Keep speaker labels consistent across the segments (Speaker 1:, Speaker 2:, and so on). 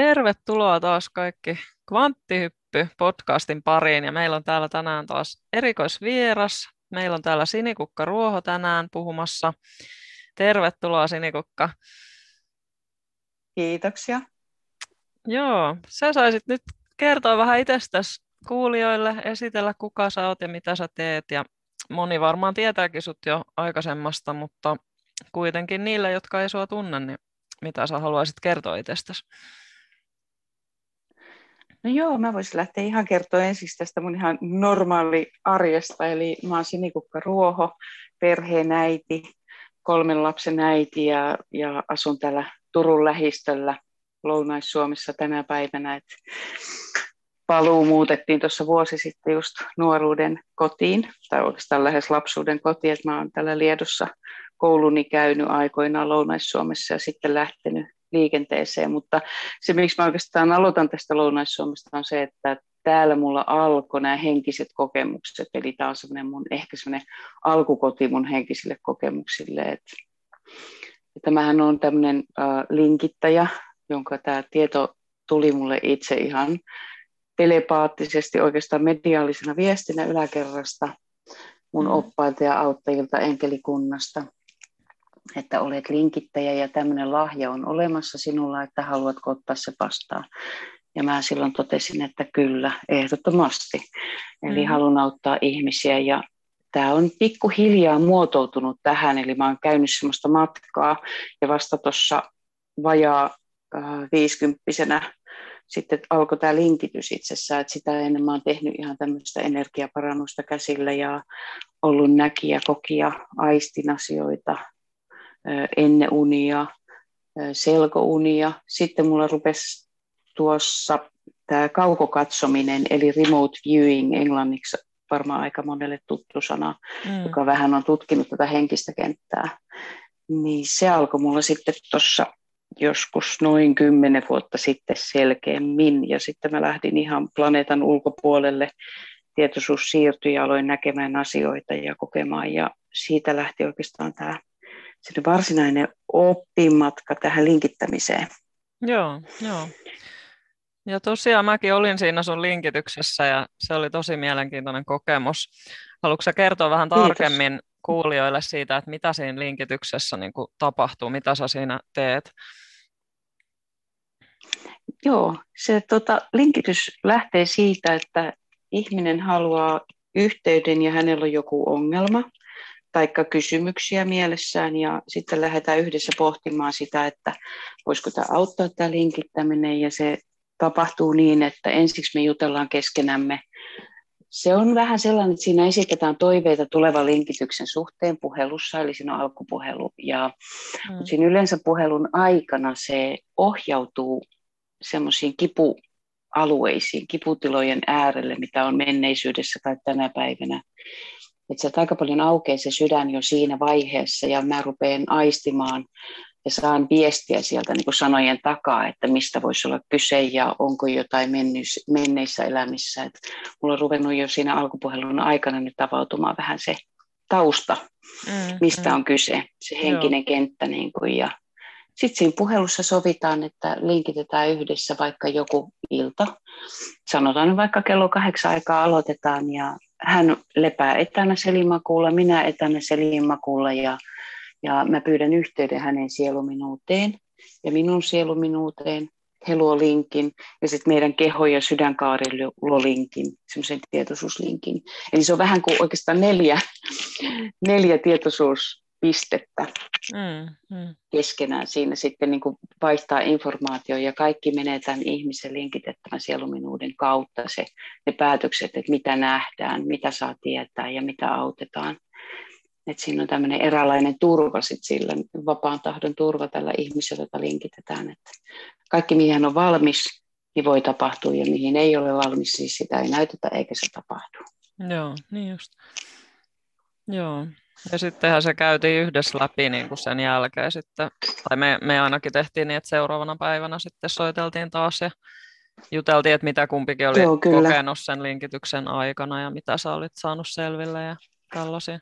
Speaker 1: Tervetuloa taas kaikki Kvanttihyppy podcastin pariin ja meillä on täällä tänään taas erikoisvieras. Meillä on täällä Sinikukka Ruoho tänään puhumassa. Tervetuloa Sinikukka.
Speaker 2: Kiitoksia.
Speaker 1: Joo, sä saisit nyt kertoa vähän itsestäsi kuulijoille, esitellä kuka sä oot ja mitä sä teet. Ja moni varmaan tietääkin sut jo aikaisemmasta, mutta kuitenkin niille, jotka ei sua tunne, niin mitä sä haluaisit kertoa itsestäsi?
Speaker 2: No joo, mä voisin lähteä ihan kertoa ensin tästä mun ihan normaali arjesta. Eli mä oon Sinikukka Ruoho, perheen äiti, kolmen lapsen äiti ja, ja asun täällä Turun lähistöllä Lounais-Suomessa tänä päivänä. Et paluu muutettiin tuossa vuosi sitten just nuoruuden kotiin, tai oikeastaan lähes lapsuuden kotiin, että mä oon täällä Liedossa kouluni käynyt aikoinaan Lounais-Suomessa ja sitten lähtenyt liikenteeseen, mutta se, miksi mä oikeastaan aloitan tästä Lounais-Suomesta, on se, että täällä mulla alkoi nämä henkiset kokemukset, eli tämä on semmoinen mun, ehkä semmoinen alkukoti mun henkisille kokemuksille, että tämähän on tämmöinen äh, linkittäjä, jonka tämä tieto tuli mulle itse ihan telepaattisesti oikeastaan mediaalisena viestinä yläkerrasta mun mm. oppailta ja auttajilta enkelikunnasta että olet linkittäjä ja tämmöinen lahja on olemassa sinulla, että haluatko ottaa se vastaan. Ja mä silloin totesin, että kyllä, ehdottomasti. Eli mm. haluan auttaa ihmisiä ja tämä on pikkuhiljaa muotoutunut tähän, eli mä oon käynyt semmoista matkaa ja vasta tuossa vajaa äh, viisikymppisenä sitten alkoi tämä linkitys itsessään, että sitä ennen mä oon tehnyt ihan tämmöistä energiaparannusta käsillä ja ollut näkijä, kokija, aistin asioita, ennen unia, selkounia. Sitten mulla rupesi tuossa tämä kaukokatsominen, eli remote viewing englanniksi varmaan aika monelle tuttu sana, mm. joka vähän on tutkinut tätä henkistä kenttää. Niin se alkoi mulla sitten tuossa joskus noin kymmenen vuotta sitten selkeämmin, ja sitten mä lähdin ihan planeetan ulkopuolelle. Tietoisuus siirtyi ja aloin näkemään asioita ja kokemaan, ja siitä lähti oikeastaan tämä se varsinainen oppimatka tähän linkittämiseen.
Speaker 1: Joo, joo. Ja tosiaan mäkin olin siinä sun linkityksessä ja se oli tosi mielenkiintoinen kokemus. Haluatko sä kertoa vähän tarkemmin Kiitos. kuulijoille siitä, että mitä siinä linkityksessä niin kuin tapahtuu, mitä sä siinä teet?
Speaker 2: Joo, se tota, linkitys lähtee siitä, että ihminen haluaa yhteyden ja hänellä on joku ongelma taikka kysymyksiä mielessään ja sitten lähdetään yhdessä pohtimaan sitä, että voisiko tämä auttaa tämä linkittäminen ja se tapahtuu niin, että ensiksi me jutellaan keskenämme. Se on vähän sellainen, että siinä esitetään toiveita tulevan linkityksen suhteen puhelussa, eli siinä on alkupuhelu. Ja mm. siinä yleensä puhelun aikana se ohjautuu semmoisiin kipualueisiin, kiputilojen äärelle, mitä on menneisyydessä tai tänä päivänä. Että sieltä aika paljon aukeaa se sydän jo siinä vaiheessa ja mä rupean aistimaan ja saan viestiä sieltä niin kuin sanojen takaa, että mistä voisi olla kyse ja onko jotain menneissä elämissä. Et mulla on ruvennut jo siinä alkupuhelun aikana nyt avautumaan vähän se tausta, mm, mistä mm. on kyse, se henkinen Joo. kenttä. Niin kuin, ja sitten siinä puhelussa sovitaan, että linkitetään yhdessä vaikka joku ilta. Sanotaan vaikka kello kahdeksan aikaa aloitetaan ja hän lepää etänä selimakuulla, minä etänä selimakuulla ja, ja mä pyydän yhteyden hänen sieluminuuteen ja minun sieluminuuteen. He luo linkin ja sitten meidän keho- ja sydänkaari luo linkin, semmoisen tietoisuuslinkin. Eli se on vähän kuin oikeastaan neljä, neljä tietoisuus pistettä mm, mm. keskenään siinä sitten niin kuin vaihtaa informaatio ja kaikki menee tämän ihmisen linkitettävän sieluminuuden kautta se, ne päätökset, että mitä nähdään, mitä saa tietää ja mitä autetaan. Et siinä on tämmöinen eräänlainen turva sit sillä, vapaan tahdon turva tällä ihmisellä, jota linkitetään. Että kaikki, mihin hän on valmis, niin voi tapahtua, ja mihin ei ole valmis, siis sitä ei näytetä eikä se tapahdu.
Speaker 1: Joo, niin just. Joo, ja sittenhän se käytiin yhdessä läpi niin kuin sen jälkeen sitten, tai me, me ainakin tehtiin niin, että seuraavana päivänä sitten soiteltiin taas ja juteltiin, että mitä kumpikin oli Joo, kokenut sen linkityksen aikana ja mitä sä olit saanut selville ja tällaisia.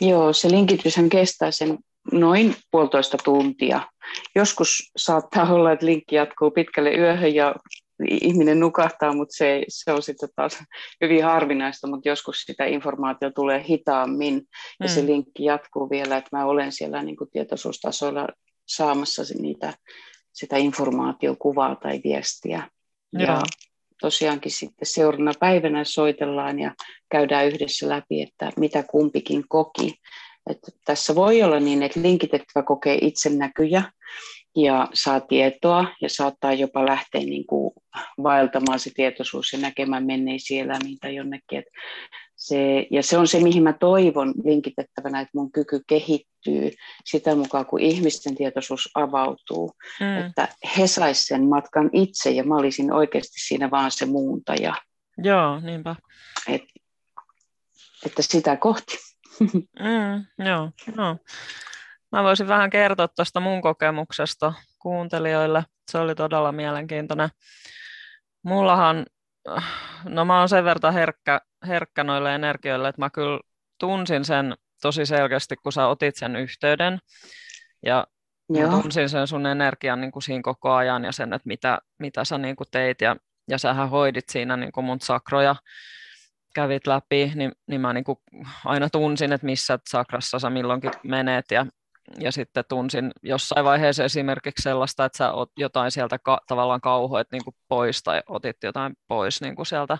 Speaker 2: Joo, se linkityshän kestää sen noin puolitoista tuntia. joskus saattaa olla, että linkki jatkuu pitkälle yöhön ja ihminen nukahtaa, mutta se, se on sitten taas hyvin harvinaista, mutta joskus sitä informaatiota tulee hitaammin ja mm. se linkki jatkuu vielä, että mä olen siellä niin kuin tietoisuustasolla saamassa niitä, sitä informaatiokuvaa tai viestiä. Joo. Ja tosiaankin sitten seuraavana päivänä soitellaan ja käydään yhdessä läpi, että mitä kumpikin koki. Että tässä voi olla niin, että linkitettävä kokee itsenäkyjä ja saa tietoa ja saattaa jopa lähteä niin kuin vaeltamaan se tietoisuus ja näkemään menneisiä elämiä tai jonnekin. Että se, ja se on se, mihin mä toivon linkitettävänä, että mun kyky kehittyy sitä mukaan, kun ihmisten tietoisuus avautuu. Mm. Että he saisivat sen matkan itse ja mä olisin oikeasti siinä vaan se muuntaja.
Speaker 1: Joo, niinpä.
Speaker 2: Et, että sitä kohti.
Speaker 1: Mm, joo, no. Mä voisin vähän kertoa tuosta mun kokemuksesta kuuntelijoille. Se oli todella mielenkiintoinen. Mullahan, no mä oon sen verran herkkä, herkkä noille energioille, että mä kyllä tunsin sen tosi selkeästi, kun sä otit sen yhteyden. Ja Joo. tunsin sen sun energian niin kuin siinä koko ajan ja sen, että mitä, mitä sä niin kuin teit. Ja, ja sähän hoidit siinä niin kuin mun sakroja kävit läpi, niin, niin mä niin kuin aina tunsin, että missä sakrassa sä milloinkin menet ja, ja sitten tunsin jossain vaiheessa esimerkiksi sellaista, että sä ot jotain sieltä ka- tavallaan kauhoit niin kuin pois tai otit jotain pois niin kuin sieltä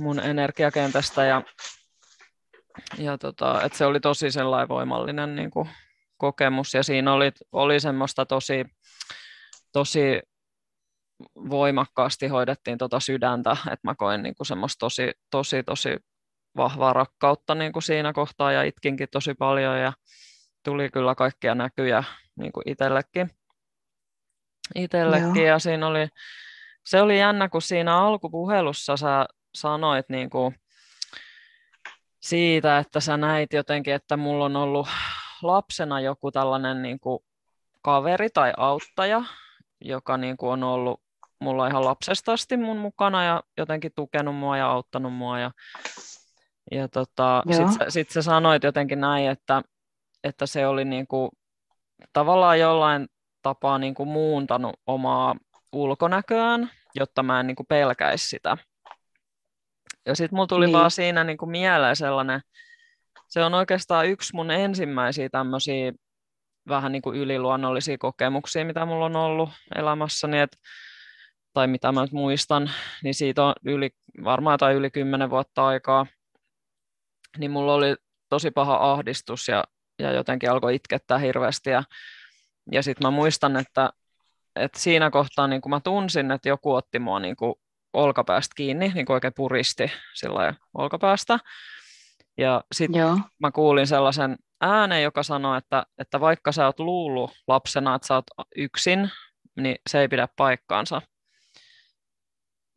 Speaker 1: mun energiakentästä ja, ja tota, että se oli tosi sellainen voimallinen niin kuin kokemus. Ja siinä oli, oli semmoista tosi, tosi voimakkaasti hoidettiin tota sydäntä, että mä koin niin kuin semmoista tosi, tosi, tosi vahvaa rakkautta niin kuin siinä kohtaa ja itkinkin tosi paljon ja tuli kyllä kaikkia näkyjä niin kuin itsellekin. itsellekin ja siinä oli, se oli jännä, kun siinä alkupuhelussa sä sanoit niin kuin siitä, että sä näit jotenkin, että mulla on ollut lapsena joku tällainen niin kuin kaveri tai auttaja, joka niin kuin on ollut mulla ihan lapsesta asti mun mukana ja jotenkin tukenut mua ja auttanut mua. Ja, ja tota, sitten sit sä sanoit jotenkin näin, että, että se oli niinku, tavallaan jollain tapaa niinku muuntanut omaa ulkonäköään, jotta mä en niinku pelkäisi sitä. Ja sitten mulla tuli niin. vaan siinä niinku mieleen sellainen, se on oikeastaan yksi mun ensimmäisiä tämmöisiä vähän niin kuin yliluonnollisia kokemuksia, mitä mulla on ollut elämässäni, että tai mitä mä nyt muistan, niin siitä on yli, varmaan jotain yli kymmenen vuotta aikaa, niin mulla oli tosi paha ahdistus ja, ja jotenkin alkoi itkettää hirveästi. Ja, ja sitten mä muistan, että, että siinä kohtaa niin kun mä tunsin, että joku otti mua niin kuin olkapäästä kiinni, niin kuin oikein puristi sillä olkapäästä. Ja sitten mä kuulin sellaisen äänen, joka sanoi, että, että vaikka sä oot luullut lapsena, että sä oot yksin, niin se ei pidä paikkaansa.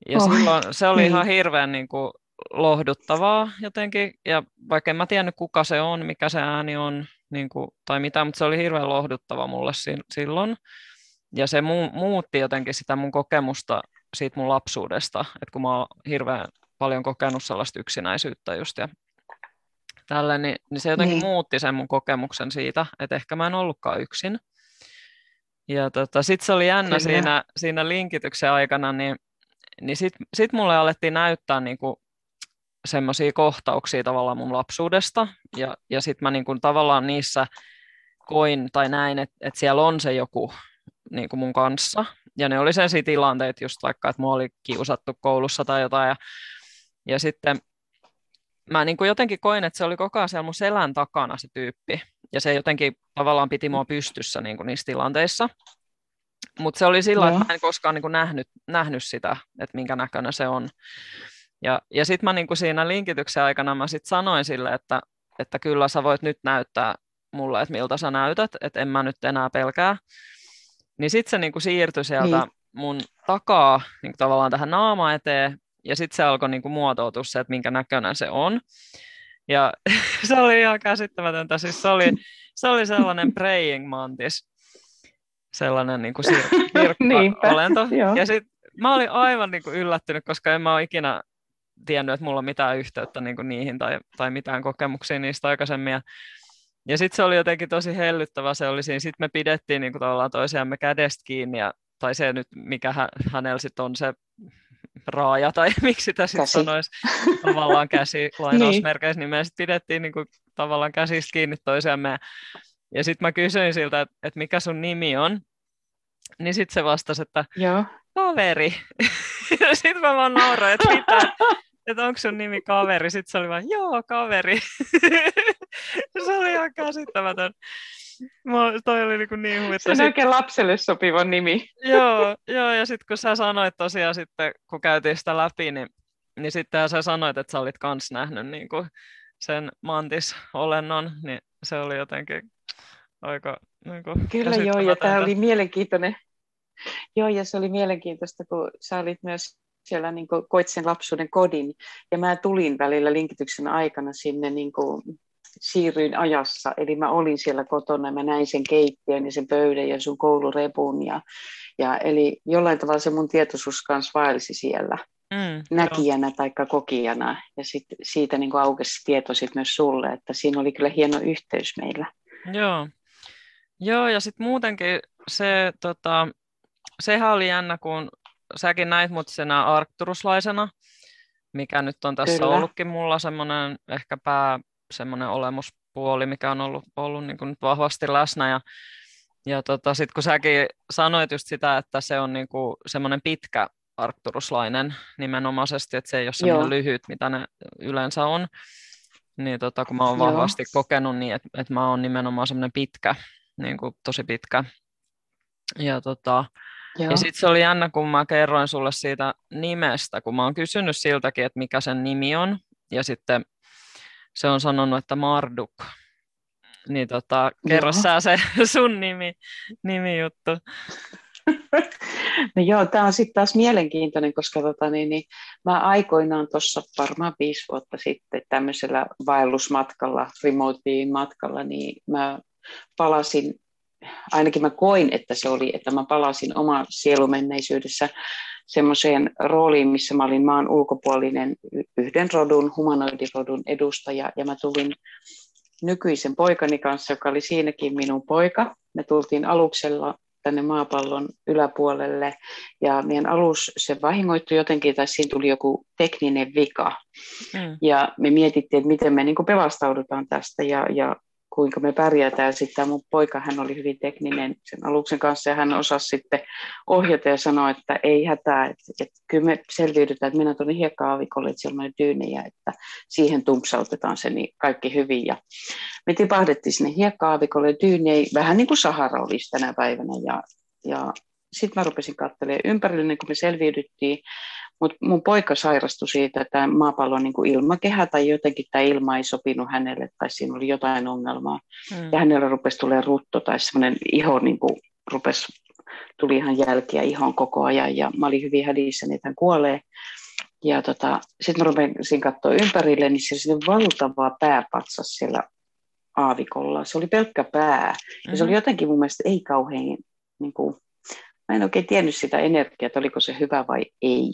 Speaker 1: Ja oh, silloin se oli niin. ihan hirveän niin kuin, lohduttavaa jotenkin, ja vaikka en mä tiennyt kuka se on, mikä se ääni on niin kuin, tai mitä, mutta se oli hirveän lohduttava mulle si- silloin. Ja se mu- muutti jotenkin sitä mun kokemusta siitä mun lapsuudesta, että kun mä oon hirveän paljon kokenut sellaista yksinäisyyttä just ja tälle, niin, niin se jotenkin niin. muutti sen mun kokemuksen siitä, että ehkä mä en ollutkaan yksin. Ja tota, sitten se oli jännä siinä, siinä linkityksen aikana, niin niin sitten sit mulle alettiin näyttää niinku semmoisia kohtauksia tavallaan mun lapsuudesta, ja, ja sitten mä niinku tavallaan niissä koin tai näin, että et siellä on se joku niinku mun kanssa, ja ne oli sellaisia tilanteita just vaikka, että mua oli kiusattu koulussa tai jotain, ja, ja sitten mä niin kuin jotenkin koin, että se oli koko ajan siellä mun selän takana se tyyppi, ja se jotenkin tavallaan piti mua pystyssä niin kuin niissä tilanteissa. Mutta se oli sillä, että mä en koskaan niin kuin nähnyt, nähnyt sitä, että minkä näköinen se on. Ja, ja sitten mä niin kuin siinä linkityksen aikana mä sit sanoin sille, että, että kyllä sä voit nyt näyttää mulle, että miltä sä näytät, että en mä nyt enää pelkää. Niin sitten se niin kuin siirtyi sieltä niin. mun takaa niin kuin tavallaan tähän naama eteen, ja sitten se alkoi niin kuin muotoutua se, että minkä näköinen se on. Ja se oli ihan käsittämätöntä. Siis se oli, se oli sellainen praying mantis sellainen niin kuin sir- olento. ja sitten mä olin aivan niin kuin yllättynyt, koska en mä ole ikinä tiennyt, että mulla on mitään yhteyttä niin kuin niihin tai, tai mitään kokemuksia niistä aikaisemmin. Ja, Ja sitten se oli jotenkin tosi hellyttävä, se oli siinä, sitten me pidettiin niin kuin tavallaan toisiamme kädestä kiinni, ja, tai se nyt, mikä hä, hänellä sitten on se raaja, tai miksi sitä sitten sanoisi, tavallaan käsi lainausmerkeissä, niin me sitten pidettiin niin kuin, tavallaan käsistä kiinni toisiamme. Ja sitten mä kysyin siltä, että, että mikä sun nimi on, niin sitten se vastasi, että
Speaker 2: Joo.
Speaker 1: kaveri. ja sitten mä vaan nauroin, että mitä, että onko sun nimi kaveri? Sitten se oli vaan, joo, kaveri. se oli ihan käsittämätön. Mä, toi oli niin, niin huvittava.
Speaker 2: Se on oikein lapselle sopiva nimi.
Speaker 1: joo, joo, ja sitten kun sä sanoit tosiaan sitten, kun käytiin sitä läpi, niin, niin sitten sä sanoit, että sä olit kans nähnyt niin kuin sen mantis-olennon, niin se oli jotenkin aika niin kuin
Speaker 2: Kyllä joo, ja tämä oli mielenkiintoinen. Joo, ja se oli mielenkiintoista, kun sä olit myös siellä niin kuin, koit sen lapsuuden kodin, ja mä tulin välillä linkityksen aikana sinne niin kuin, siirryin ajassa, eli mä olin siellä kotona ja mä näin sen keittiön ja sen pöydän ja sun koulurepun, ja, ja eli jollain tavalla se mun tietoisuus kanssa vaelsi siellä mm, näkijänä tai kokijana, ja sit, siitä niin kuin aukesi tieto sit myös sulle, että siinä oli kyllä hieno yhteys meillä.
Speaker 1: Joo, Joo ja sitten muutenkin se, tota, sehän oli jännä, kun säkin näit mut senä arkturuslaisena, mikä nyt on tässä Kyllä. ollutkin mulla semmoinen ehkä pää semmoinen olemuspuoli, mikä on ollut, ollut niin kuin nyt vahvasti läsnä. Ja, ja tota, sitten kun säkin sanoit just sitä, että se on niin kuin semmoinen pitkä arkturuslainen nimenomaisesti, että se ei ole semmoinen Joo. lyhyt, mitä ne yleensä on, niin tota, kun mä oon vahvasti Joo. kokenut niin, että, että mä oon nimenomaan semmoinen pitkä, niin kuin tosi pitkä. Ja tota, Joo. Ja sitten se oli jännä, kun mä kerroin sulle siitä nimestä, kun mä oon kysynyt siltäkin, että mikä sen nimi on. Ja sitten se on sanonut, että Marduk. Niin tota, kerro joo. sä se sun nimi, nimi juttu.
Speaker 2: No joo, tämä on sitten taas mielenkiintoinen, koska tota, niin, niin, mä aikoinaan tuossa varmaan viisi vuotta sitten tämmöisellä vaellusmatkalla, remote matkalla, niin mä palasin ainakin mä koin, että se oli, että mä palasin oma sielumenneisyydessä semmoiseen rooliin, missä mä olin maan ulkopuolinen yhden rodun, humanoidirodun edustaja, ja mä tulin nykyisen poikani kanssa, joka oli siinäkin minun poika. Me tultiin aluksella tänne maapallon yläpuolelle, ja meidän alus, se vahingoittui jotenkin, tai siinä tuli joku tekninen vika. Mm. Ja me mietittiin, että miten me niin pelastaudutaan tästä, ja, ja kuinka me pärjätään. Sitten mun poika, hän oli hyvin tekninen sen aluksen kanssa ja hän osasi sitten ohjata ja sanoa, että ei hätää, että, että kyllä me selviydytään, että mennään tuonne hiekka-aavikolle, että siellä on dyynejä, että siihen tumpsautetaan se niin kaikki hyvin. Ja me tipahdettiin sinne hiekka-aavikolle, dyynei, vähän niin kuin Sahara olisi tänä päivänä ja, ja sitten mä rupesin katselemaan ympärille, niin kun me selviydyttiin, mutta mun poika sairastui siitä, että maapallo on niin ilmakehä tai jotenkin tämä ilma ei sopinut hänelle tai siinä oli jotain ongelmaa. Mm. Ja hänellä rupesi tulee rutto tai semmoinen iho niin kuin rupesi, tuli ihan jälkiä ihon koko ajan ja mä olin hyvin hädissä, että hän kuolee. Ja tota, sitten mä rupesin katsoa ympärille, niin se oli valtava pääpatsas siellä aavikolla. Se oli pelkkä pää. Mm-hmm. Ja se oli mm-hmm. jotenkin mun mielestä ei kauhean niin kuin, Mä en oikein tiennyt sitä energiaa, että oliko se hyvä vai ei.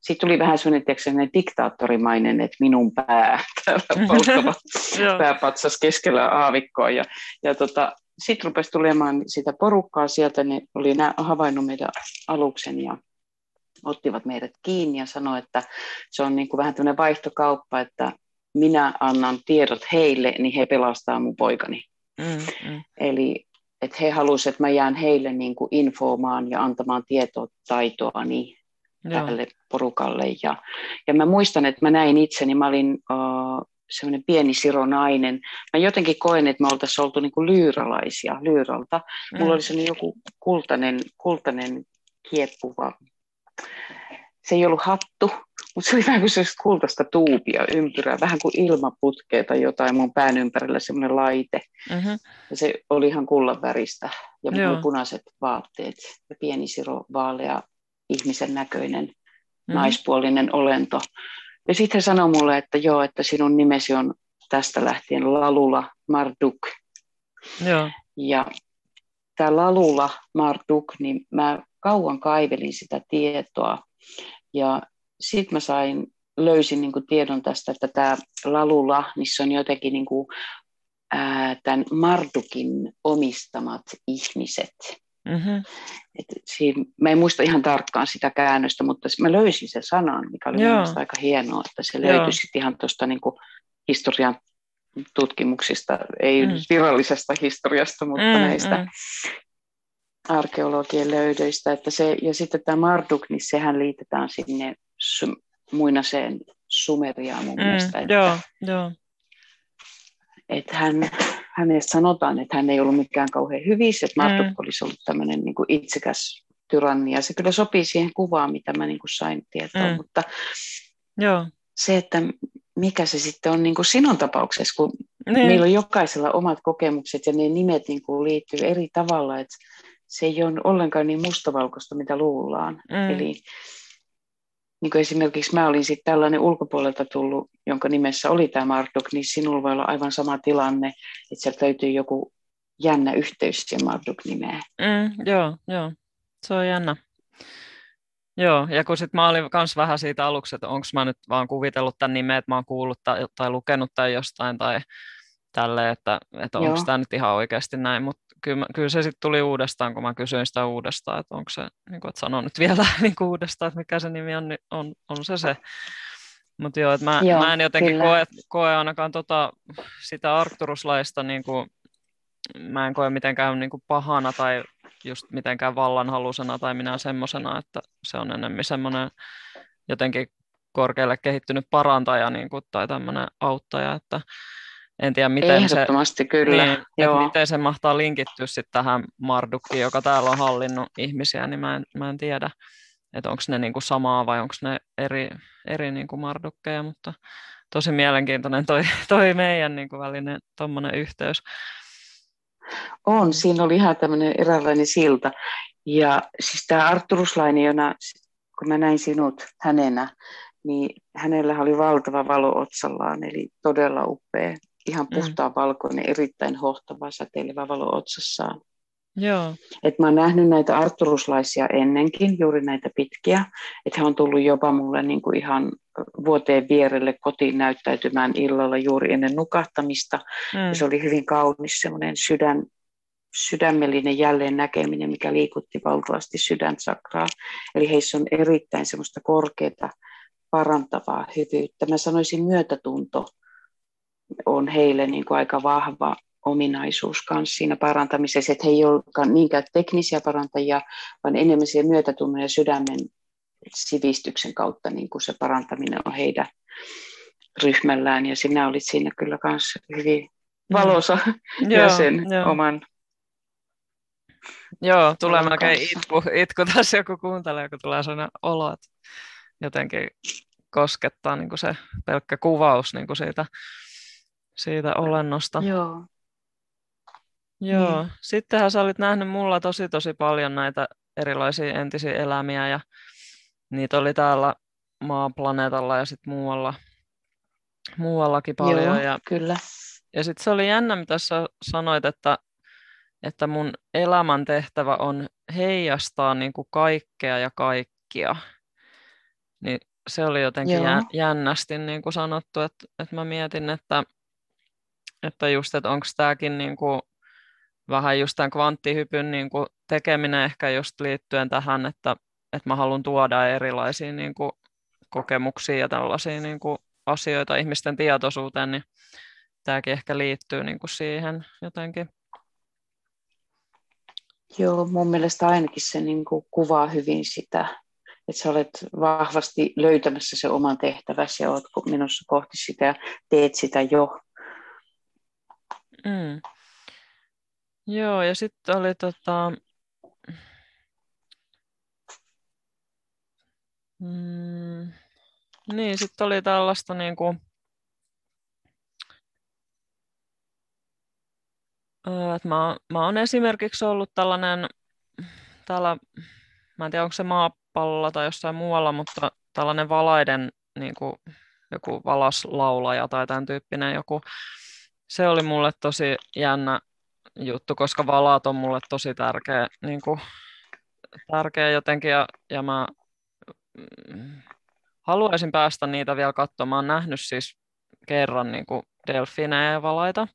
Speaker 2: Sitten tuli vähän sellainen, sellainen diktaattorimainen, että minun pää, täällä pääpatsas keskellä aavikkoa. Ja, ja tota, sitten rupesi tulemaan sitä porukkaa sieltä, ne oli nää, havainnut meidän aluksen ja ottivat meidät kiinni ja sanoi, että se on niin kuin vähän tämmöinen vaihtokauppa, että minä annan tiedot heille, niin he pelastaa mun poikani. Mm, mm. Eli että he halusivat, että mä jään heille niin kuin infomaan ja antamaan tietotaitoa niin tälle porukalle. Ja, ja mä muistan, että mä näin itseni, mä olin uh, semmoinen pieni sironainen. Mä jotenkin koen, että me oltaisiin oltu niin kuin lyyralaisia lyyralta. Mulla mm. oli semmoinen joku kultainen, kultainen kieppuva se ei ollut hattu, mutta se oli vähän kuin sellaista kultaista tuupia ympyrää, vähän kuin ilmaputkeja tai jotain mun pään ympärillä semmoinen laite. Mm-hmm. Ja se oli ihan kullan väristä ja mulla punaiset vaatteet ja pieni siro vaalea ihmisen näköinen mm-hmm. naispuolinen olento. Ja sitten hän sanoi mulle, että joo, että sinun nimesi on tästä lähtien Lalula Marduk. Joo. Ja tämä Lalula Marduk, niin mä kauan kaivelin sitä tietoa ja sitten mä sain, löysin niin kuin tiedon tästä, että tämä Lalula, missä on jotenkin niin kuin ää, tämän Mardukin omistamat ihmiset.
Speaker 1: Mm-hmm.
Speaker 2: Et siinä, mä en muista ihan tarkkaan sitä käännöstä, mutta mä löysin sen sanan, mikä oli mielestäni aika hienoa, että se löytyi sitten ihan tuosta niin historian tutkimuksista, ei mm. virallisesta historiasta, mutta mm, näistä mm. Arkeologien löydöistä. Että se, ja sitten tämä Marduk, niin sehän liitetään sinne su, muinaiseen Sumeriaan mun mm, mielestä. Että,
Speaker 1: joo, joo.
Speaker 2: Että hän, hänestä sanotaan, että hän ei ollut mikään kauhean hyvissä, että Marduk mm. olisi ollut tämmöinen niin kuin itsekäs tyranni, ja se kyllä sopii siihen kuvaan, mitä mä niin kuin sain tietoa, mm. mutta
Speaker 1: Joo.
Speaker 2: se, että mikä se sitten on niin kuin sinun tapauksessa, kun niin. meillä on jokaisella omat kokemukset ja ne nimet niin kuin liittyy eri tavalla, että se ei ole ollenkaan niin mustavalkoista, mitä luullaan. Mm. Eli niin kuin esimerkiksi mä olin sitten tällainen ulkopuolelta tullut, jonka nimessä oli tämä Marduk, niin sinulla voi olla aivan sama tilanne, että sieltä löytyy joku jännä yhteys siihen Marduk-nimeen.
Speaker 1: Mm, joo, joo, se on jännä. Joo, ja kun sitten mä olin myös vähän siitä aluksi, että onko mä nyt vaan kuvitellut tämän nimen, että mä oon kuullut tai, tai lukenut tai jostain tai tälle, että, että onko tämä nyt ihan oikeasti näin, mutta kyllä, kyllä se sitten tuli uudestaan, kun mä kysyin sitä uudestaan, että onko se, niin kuin, että sano nyt vielä niin kuin uudestaan, että mikä se nimi on, niin on, on se se. Mutta joo, että mä, joo, mä en jotenkin koe, koe ainakaan tota, sitä Arcturuslaista, niin kuin, mä en koe mitenkään niin kuin pahana tai just mitenkään vallanhalusena tai minä semmoisena, että se on enemmän semmoinen jotenkin korkealle kehittynyt parantaja niin kuin, tai tämmöinen auttaja, että en tiedä miten se,
Speaker 2: kyllä.
Speaker 1: Niin, Joo. miten se mahtaa linkittyä sitten tähän Mardukkiin, joka täällä on hallinnut ihmisiä, niin mä en, mä en tiedä, että onko ne niin kuin samaa vai onko ne eri, eri niin kuin Mardukkeja, mutta tosi mielenkiintoinen toi, toi meidän niin kuin välinen yhteys.
Speaker 2: On, siinä oli ihan tämmöinen eräänlainen silta. Ja siis tämä Arturuslainen, jona, kun mä näin sinut hänenä, niin hänellä oli valtava valo otsallaan, eli todella upea, ihan mm. puhtaan valkoinen, erittäin hohtava, säteilevä valo otsassaan.
Speaker 1: Joo.
Speaker 2: Et mä oon nähnyt näitä arturuslaisia ennenkin, juuri näitä pitkiä, että he on tullut jopa mulle niin kuin ihan vuoteen vierelle kotiin näyttäytymään illalla juuri ennen nukahtamista. Mm. Ja se oli hyvin kaunis semmoinen sydän, sydämellinen jälleen näkeminen, mikä liikutti valtavasti sydänsakraa. Eli heissä on erittäin semmoista korkeata parantavaa hyvyyttä. Mä sanoisin myötätunto on heille niin kuin aika vahva ominaisuus kanssa siinä parantamisessa, että he ei olekaan niinkään teknisiä parantajia, vaan enemmän siihen myötätunnon ja sydämen sivistyksen kautta niin kuin se parantaminen on heidän ryhmällään. Ja sinä olit siinä kyllä kanssa hyvin valoisa mm. jäsen joo, oman
Speaker 1: Joo, tulee melkein itku, itku tässä joku kuuntelee, kun tulee sellainen olo, että jotenkin koskettaa niin kuin se pelkkä kuvaus niin kuin siitä, siitä olennosta.
Speaker 2: Joo.
Speaker 1: Joo, niin. sittenhän sä olit nähnyt mulla tosi tosi paljon näitä erilaisia entisiä elämiä ja niitä oli täällä maaplaneetalla ja sitten muualla, muuallakin paljon.
Speaker 2: Joo,
Speaker 1: ja,
Speaker 2: kyllä.
Speaker 1: Ja sitten se oli jännä, mitä sä sanoit, että, että mun elämän tehtävä on heijastaa niin kuin kaikkea ja kaikkia. Niin se oli jotenkin Joo. jännästi niin kuin sanottu, että, että mä mietin, että, että just, että onko tämäkin niin vähän just tämän kvanttihypyn niin kuin tekeminen ehkä just liittyen tähän, että, että mä haluan tuoda erilaisia niin kuin kokemuksia ja tällaisia niin kuin asioita ihmisten tietoisuuteen, niin tämäkin ehkä liittyy niin kuin siihen jotenkin.
Speaker 2: Joo, mun mielestä ainakin se niin kuin kuvaa hyvin sitä, että sä olet vahvasti löytämässä se oman tehtäväsi ja olet menossa kohti sitä teet sitä jo.
Speaker 1: Mm. Joo, ja sitten oli tota... Mm, niin, sitten oli tällaista niin kuin, että mä, mä oon esimerkiksi ollut tällainen, täällä, mä en tiedä onko se maapallolla tai jossain muualla, mutta tällainen valaiden niin kuin, joku valaslaulaja tai tämän tyyppinen joku, se oli mulle tosi jännä juttu, koska valaat on mulle tosi tärkeä, niin kuin, tärkeä jotenkin ja, ja mä mm, haluaisin päästä niitä vielä katsomaan. Nähnyt siis kerran niin kuin delfinejä ja valaita,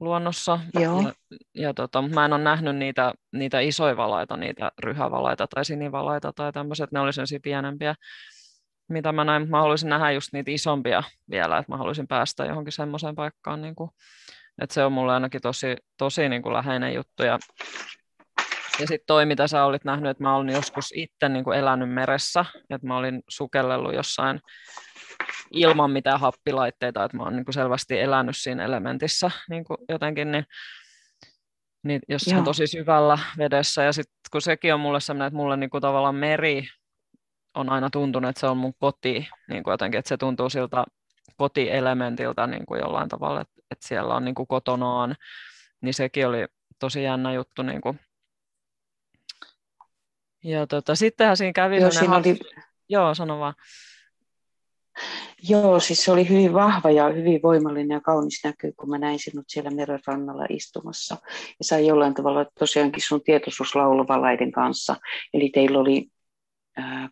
Speaker 1: luonnossa.
Speaker 2: Joo.
Speaker 1: Ja, ja tota, mä en ole nähnyt niitä, niitä isoja valaita, niitä ryhävalaita tai sinivalaita tai tämmöiset, ne oli sellaisia pienempiä, mitä mä näin. Mä haluaisin nähdä just niitä isompia vielä, että mä haluaisin päästä johonkin semmoiseen paikkaan, niin kuin, että se on mulle ainakin tosi, tosi niin kuin läheinen juttu. Ja, ja sitten toi, mitä sä olit nähnyt, että mä olin joskus itse niin kuin elänyt meressä, että mä olin sukellellut jossain ilman mitään happilaitteita, että mä oon niin kuin selvästi elänyt siinä elementissä niin kuin jotenkin, niin, niin jossain Joo. tosi syvällä vedessä. Ja sitten kun sekin on mulle sellainen, että mulle niin kuin tavallaan meri on aina tuntunut, että se on mun koti, niin kuin jotenkin, että se tuntuu siltä kotielementiltä niin kuin jollain tavalla, että, että siellä on niin kuin kotonaan, niin sekin oli tosi jännä juttu. Niin kuin. Ja tota, sittenhän siinä kävi...
Speaker 2: Joo, siinä oli...
Speaker 1: Joo, sano vaan.
Speaker 2: Joo, siis se oli hyvin vahva ja hyvin voimallinen ja kaunis näky, kun mä näin sinut siellä merenrannalla istumassa. Ja sai jollain tavalla tosiaankin sun tietoisuus laulovalaiden kanssa. Eli teillä oli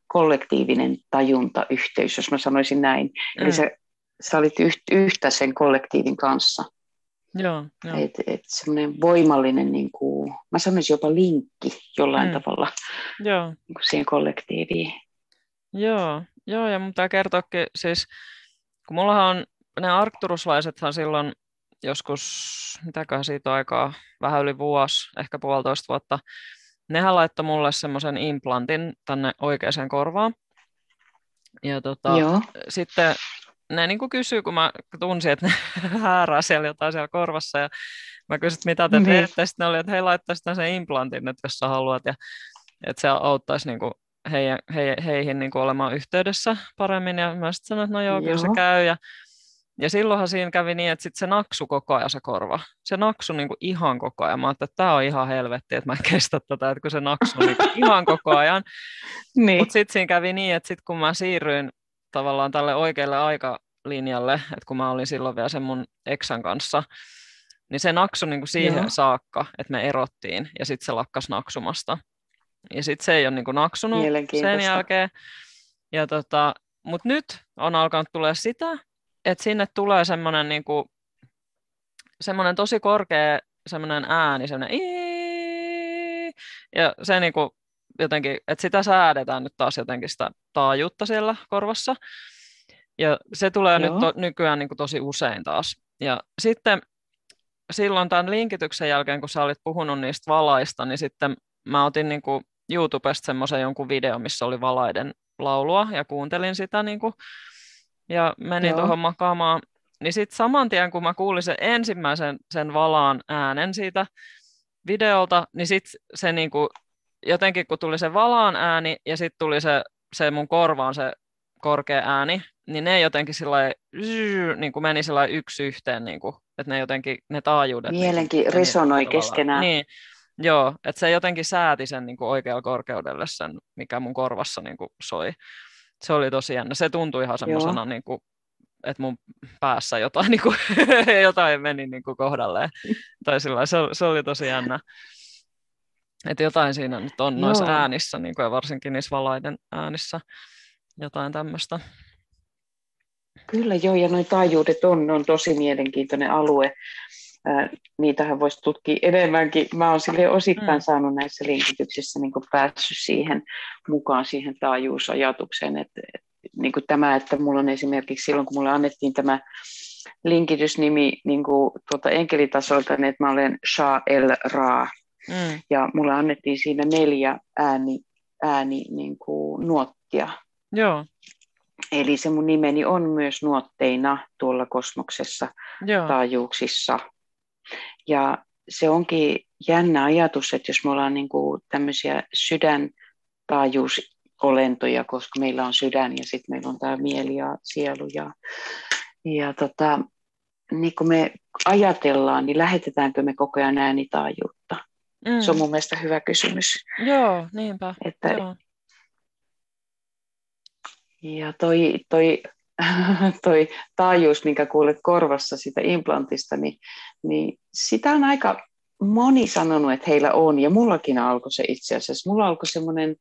Speaker 2: kollektiivinen tajuntayhteys, jos mä sanoisin näin. Mm. Eli sä, sä olit yhtä sen kollektiivin kanssa.
Speaker 1: Joo, joo.
Speaker 2: Et, et semmoinen voimallinen, niin kuin, mä sanoisin jopa linkki jollain mm. tavalla
Speaker 1: joo.
Speaker 2: Niin kuin siihen kollektiiviin.
Speaker 1: Joo, Joo, ja mun pitää kertoakin, siis kun mullahan on, ne arkturuslaisethan silloin joskus, mitäköhän siitä aikaa, vähän yli vuosi, ehkä puolitoista vuotta, nehän laittoi mulle semmoisen implantin tänne oikeaan korvaan. Ja tota,
Speaker 2: Joo.
Speaker 1: sitten ne niin kuin kysyy, kun mä tunsin, että ne häärää siellä jotain siellä korvassa, ja mä kysyin, että mitä te niin. teette, sitten ne oli, että he laittaisivat sen implantin, että jos sä haluat, ja että se auttaisi niin kuin heidän, he, heihin niin kuin olemaan yhteydessä paremmin. Ja mä sitten sanoin, että no joo, joo. kyllä se käy. Ja, ja silloinhan siinä kävi niin, että sit se naksu koko ajan se korva. Se naksu niin kuin ihan koko ajan. Mä ajattelin, että tämä on ihan helvetti, että mä en kestä tätä, että kun se naksu niin ihan koko ajan. niin. Mutta sitten siinä kävi niin, että sit kun mä siirryin tavallaan tälle oikealle aikalinjalle, että kun mä olin silloin vielä sen mun eksän kanssa, niin se naksu niin kuin siihen Joo. saakka, että me erottiin ja sitten se lakkas naksumasta. Ja sitten se ei ole niin kuin naksunut sen jälkeen. Ja tota, Mutta nyt on alkanut tulla sitä, että sinne tulee semmoinen niin kuin, semmoinen tosi korkea semmoinen ääni, semmoinen ja se niin kuin, jotenkin, että sitä säädetään nyt taas jotenkin sitä taajuutta siellä korvassa. Ja se tulee Joo. nyt to, nykyään niin kuin tosi usein taas. Ja sitten silloin tämän linkityksen jälkeen, kun sä olit puhunut niistä valaista, niin sitten mä otin niin kuin YouTubesta semmoisen jonkun video, missä oli valaiden laulua ja kuuntelin sitä niin kuin, ja menin tuohon makaamaan. Niin sitten saman tien, kun mä kuulin sen ensimmäisen sen valaan äänen siitä videolta, niin sitten se niin kuin, jotenkin kun tuli se valaan ääni ja sitten tuli se, se mun korvaan se korkea ääni, niin ne jotenkin sillä niin kuin meni sillä yksi yhteen, niin kuin, että ne jotenkin ne taajuudet.
Speaker 2: Mielenki niin, resonoi keskenään.
Speaker 1: Niin, Joo, että se jotenkin sääti sen niin kuin oikealla korkeudelle sen, mikä mun korvassa niin kuin soi. Se oli tosi jännä. Se tuntui ihan semmoisena, niin kuin, että mun päässä jotain, niin kuin, jotain meni niin kuin kohdalleen. tai sillä se, se oli tosi jännä. Että jotain siinä nyt on Joo. noissa äänissä, niin kuin, ja varsinkin niissä valaiden äänissä, jotain tämmöistä.
Speaker 2: Kyllä joo, ja noin taajuudet on, on tosi mielenkiintoinen alue niitähän voisi tutkia enemmänkin. Mä oon sille osittain mm. saanut näissä linkityksissä niin päässyt siihen mukaan siihen taajuusajatukseen, että, että niin kuin tämä, että mulla on esimerkiksi silloin, kun mulle annettiin tämä linkitysnimi niin kuin tuota enkelitasolta, niin että mä olen Sha El Ra, mm. ja mulle annettiin siinä neljä ääni, ääni niin kuin nuottia.
Speaker 1: Joo.
Speaker 2: Eli se mun nimeni on myös nuotteina tuolla kosmoksessa, Joo. taajuuksissa. Ja se onkin jännä ajatus, että jos me ollaan niin kuin tämmöisiä sydäntaajuusolentoja, koska meillä on sydän ja sitten meillä on tämä mieli ja sielu. Ja, ja tota, niin kun me ajatellaan, niin lähetetäänkö me koko ajan äänitaajuutta? Mm. Se on mun mielestä hyvä kysymys.
Speaker 1: Joo, niinpä.
Speaker 2: Että,
Speaker 1: Joo.
Speaker 2: Ja toi, toi toi taajuus, minkä kuulet korvassa sitä implantista, niin, niin sitä on aika moni sanonut, että heillä on, ja mullakin alkoi se itse asiassa. Mulla alkoi semmoinen,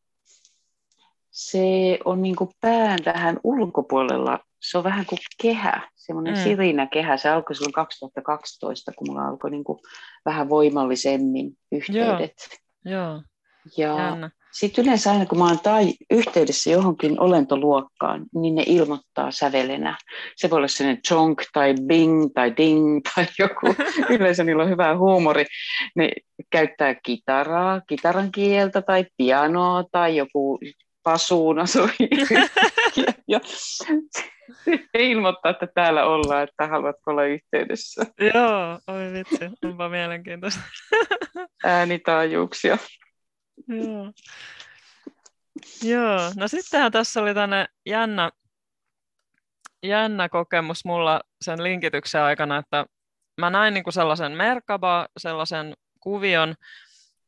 Speaker 2: se on niin kuin pään vähän ulkopuolella se on vähän kuin kehä, semmoinen mm. sirinäkehä. Se alkoi silloin 2012, kun mulla alkoi niin kuin vähän voimallisemmin yhteydet.
Speaker 1: Joo. Joo.
Speaker 2: Ja sitten yleensä aina, kun mä oon tai yhteydessä johonkin olentoluokkaan, niin ne ilmoittaa sävelenä. Se voi olla sellainen chonk tai bing tai ding tai joku. yleensä niillä on hyvä huumori. Ne käyttää kitaraa, kitaran kieltä tai pianoa tai joku pasuuna soi. ja, ja ilmoittaa, että täällä ollaan, että haluatko olla yhteydessä.
Speaker 1: Joo, oi vitsi, onpa mielenkiintoista.
Speaker 2: Äänitaajuuksia.
Speaker 1: Joo. Joo, no sittenhän tässä oli tänne jännä, jännä kokemus mulla sen linkityksen aikana, että mä näin niin kuin sellaisen Merkaba, sellaisen kuvion,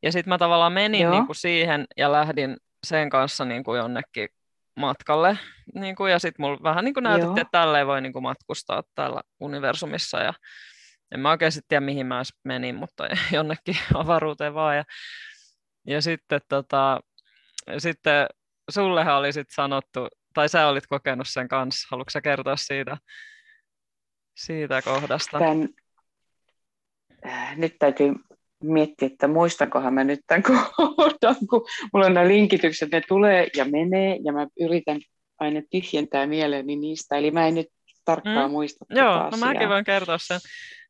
Speaker 1: ja sitten mä tavallaan menin niin kuin siihen ja lähdin sen kanssa niin kuin jonnekin matkalle. Niin kuin, ja sitten mulla vähän niin kuin näytettiin, Joo. että tälleen voi niin kuin matkustaa täällä universumissa. Ja en mä oikein tiedä, mihin mä menin, mutta jonnekin avaruuteen vaan. Ja ja sitten, tota, sitten sullehan oli sit sanottu, tai sä olit kokenut sen kanssa. Haluatko sä kertoa siitä, siitä kohdasta? Tän,
Speaker 2: äh, nyt täytyy miettiä, että muistankohan mä nyt tämän kohdan, kun mulla on nämä linkitykset, ne tulee ja menee, ja mä yritän aina tyhjentää mieleeni niistä, eli mä en nyt tarkkaan mm. muista
Speaker 1: Joo, no mäkin voin kertoa sen.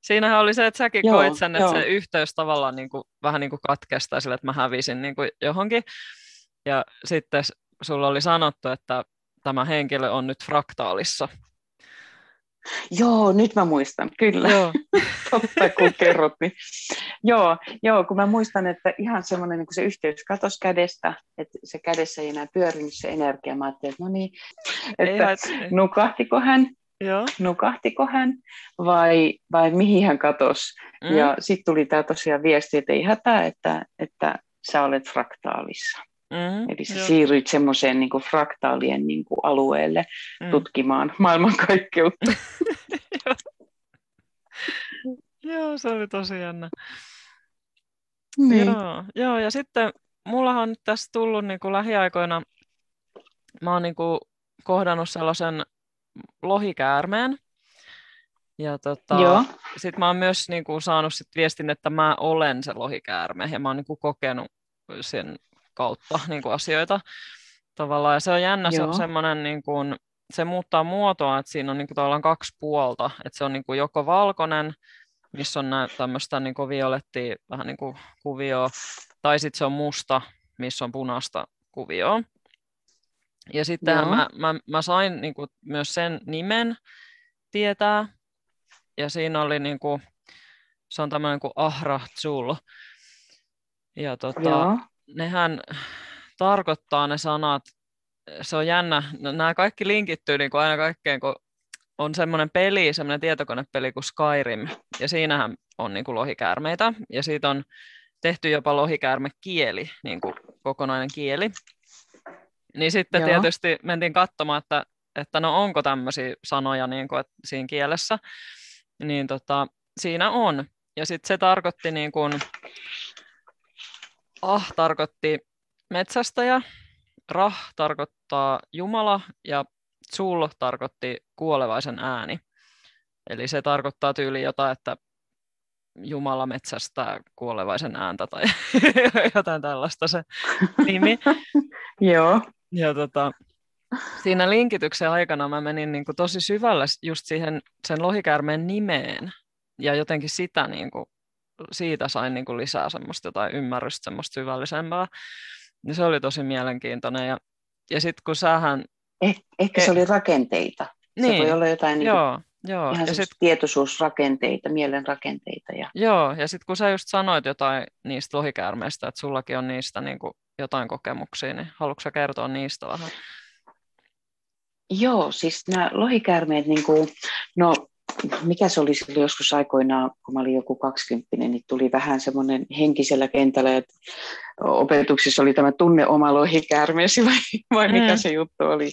Speaker 1: Siinähän oli se, että säkin joo, koit sen, että joo. se yhteys tavallaan niin kuin, vähän niin kuin katkesta sille, että mä hävisin niin kuin johonkin. Ja sitten sulla oli sanottu, että tämä henkilö on nyt fraktaalissa.
Speaker 2: Joo, nyt mä muistan, kyllä. Joo. Totta, kun kerrot. Niin. Joo, joo, kun mä muistan, että ihan semmoinen niin se yhteys katosi kädestä, että se kädessä ei enää pyörinyt se energia. Mä ajattelin, että no niin, että ei, nukahtiko hän Joo. nukahtiko hän vai, vai mihin hän katosi. Mm. Ja sitten tuli tämä tosiaan viesti, että ei hätää, että, että sä olet fraktaalissa. Mm, Eli sä joo. siirryit semmoiseen niin fraktaalien niin kuin alueelle mm. tutkimaan maailmankaikkeutta.
Speaker 1: joo, se oli tosi jännä. Niin. Joo, joo, ja sitten mullahan on nyt tässä tullut niin kuin lähiaikoina, mä oon niin kuin kohdannut sellaisen lohikäärmeen. Ja tota, sitten mä oon myös niin kuin, saanut sit viestin, että mä olen se lohikäärme ja mä oon niin kuin, kokenut sen kautta niin kuin, asioita tavallaan. Ja se on jännä, Joo. se on semmoinen, niin kuin, se muuttaa muotoa, että siinä on niin kuin, tavallaan kaksi puolta. Että se on niin kuin, joko valkoinen, missä on tämmöistä niin violettia vähän niin kuin kuvioa, tai sitten se on musta, missä on punaista kuvioa. Ja sitten mä, mä, mä sain niin kuin, myös sen nimen tietää, ja siinä oli niin kuin, se on tämmöinen kuin Ahra Zul. Ja tota, nehän tarkoittaa ne sanat, se on jännä, no, nämä kaikki linkittyy niin kuin aina kaikkeen, kun on semmoinen peli, semmoinen tietokonepeli kuin Skyrim, ja siinähän on niin kuin lohikäärmeitä, ja siitä on tehty jopa lohikäärmekieli, niin kuin kokonainen kieli. Niin sitten Joo. tietysti mentiin katsomaan, että, että no onko tämmöisiä sanoja niin kuin, että siinä kielessä. Niin tota, siinä on. Ja sitten se tarkoitti niin kuin, ah tarkoitti metsästäjä, rah tarkoittaa Jumala ja sul tarkoitti kuolevaisen ääni. Eli se tarkoittaa tyyli jotain, että Jumala metsästää kuolevaisen ääntä tai jotain tällaista se nimi.
Speaker 2: Joo.
Speaker 1: Ja tota, siinä linkityksen aikana mä menin niin kuin tosi syvälle just siihen sen lohikäärmeen nimeen ja jotenkin sitä niin kuin, siitä sain niin kuin lisää semmoista jotain ymmärrystä, semmoista syvällisempää. Ja se oli tosi mielenkiintoinen. Ja, ja sitten kun sähän...
Speaker 2: Eh, ehkä se oli rakenteita. Niin, se voi olla jotain niin
Speaker 1: joo, joo.
Speaker 2: ihan ja sit, tietoisuusrakenteita, mielenrakenteita. Ja...
Speaker 1: Joo, ja sitten kun sä just sanoit jotain niistä lohikäärmeistä, että sullakin on niistä niin kuin jotain kokemuksia, niin haluatko kertoa niistä vähän?
Speaker 2: Joo, siis nämä lohikäärmeet, niin kuin, no mikä se oli silloin joskus aikoinaan, kun mä olin joku 20, niin tuli vähän semmoinen henkisellä kentällä, että opetuksessa oli tämä tunne oma lohikäärmeesi vai, vai mm. mikä se juttu oli.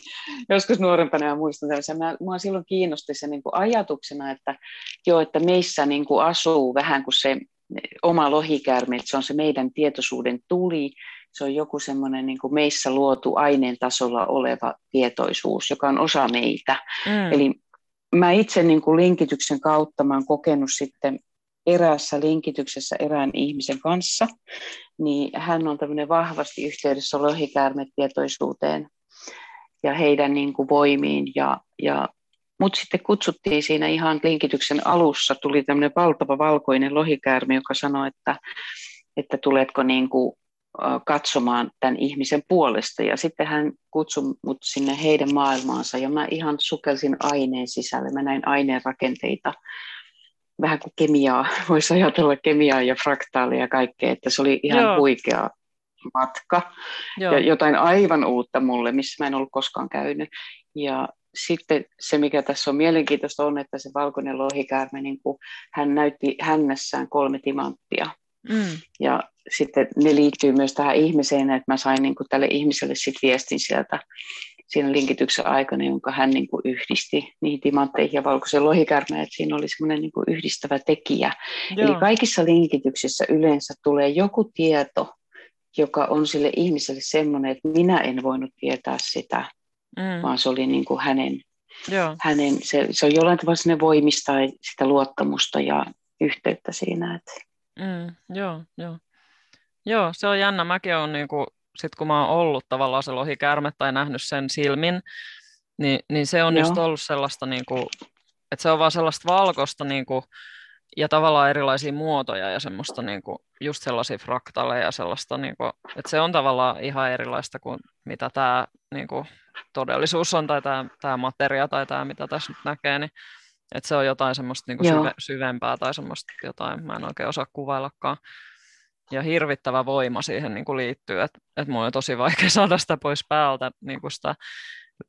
Speaker 2: Joskus nuorempana ja muistan tällaisen. Mä, mua silloin kiinnosti se niin kuin ajatuksena, että joo, että meissä niin kuin asuu vähän kuin se oma lohikäärme, että se on se meidän tietoisuuden tuli, se on joku semmoinen niin meissä luotu aineen tasolla oleva tietoisuus, joka on osa meitä. Mm. Eli mä itse niin kuin linkityksen kautta mä oon kokenut sitten eräässä linkityksessä erään ihmisen kanssa, niin hän on tämmöinen vahvasti yhteydessä lohikäärmetietoisuuteen ja heidän niin kuin voimiin. Ja, ja, Mutta sitten kutsuttiin siinä ihan linkityksen alussa, tuli tämmöinen valtava valkoinen lohikäärme, joka sanoi, että, että tuletko niin kuin katsomaan tämän ihmisen puolesta. Ja sitten hän kutsui mut sinne heidän maailmaansa ja mä ihan sukelsin aineen sisälle. Mä näin aineen rakenteita, vähän kuin kemiaa, voisi ajatella kemiaa ja fraktaalia ja kaikkea, että se oli ihan Joo. huikea matka Joo. ja jotain aivan uutta mulle, missä mä en ollut koskaan käynyt. Ja sitten se, mikä tässä on mielenkiintoista, on, että se valkoinen lohikäärme, niin kuin hän näytti hännässään kolme timanttia. Mm. Ja sitten ne liittyy myös tähän ihmiseen, että mä sain niin kuin tälle ihmiselle sit viestin sieltä siinä linkityksen aikana, jonka hän niin kuin yhdisti niihin timantteihin ja valkoisen lohikärmeen, että siinä oli semmoinen niin yhdistävä tekijä. Joo. Eli kaikissa linkityksissä yleensä tulee joku tieto, joka on sille ihmiselle semmoinen, että minä en voinut tietää sitä, mm. vaan se oli niin kuin hänen, Joo. hänen se, se on jollain tavalla sinne voimista sitä luottamusta ja yhteyttä siinä. Että.
Speaker 1: Mm, joo, joo. Joo, se on jännä. Mäkin olen, niin kuin, sit kun mä oon ollut tavallaan se lohikärme tai nähnyt sen silmin, niin, niin se on Joo. just ollut sellaista, niin kuin, että se on vaan sellaista valkoista niin kuin, ja tavallaan erilaisia muotoja ja semmoista niin kuin, just sellaisia fraktaaleja ja sellaista, niin kuin, että se on tavallaan ihan erilaista kuin mitä tämä niin kuin, todellisuus on tai tämä, tämä materia tai tämä, mitä tässä nyt näkee, niin että se on jotain semmoista niin kuin syve, syvempää tai semmoista jotain, mä en oikein osaa kuvaillakaan. Ja hirvittävä voima siihen niin kuin liittyy, että et mulla on tosi vaikea saada sitä pois päältä niin kuin sitä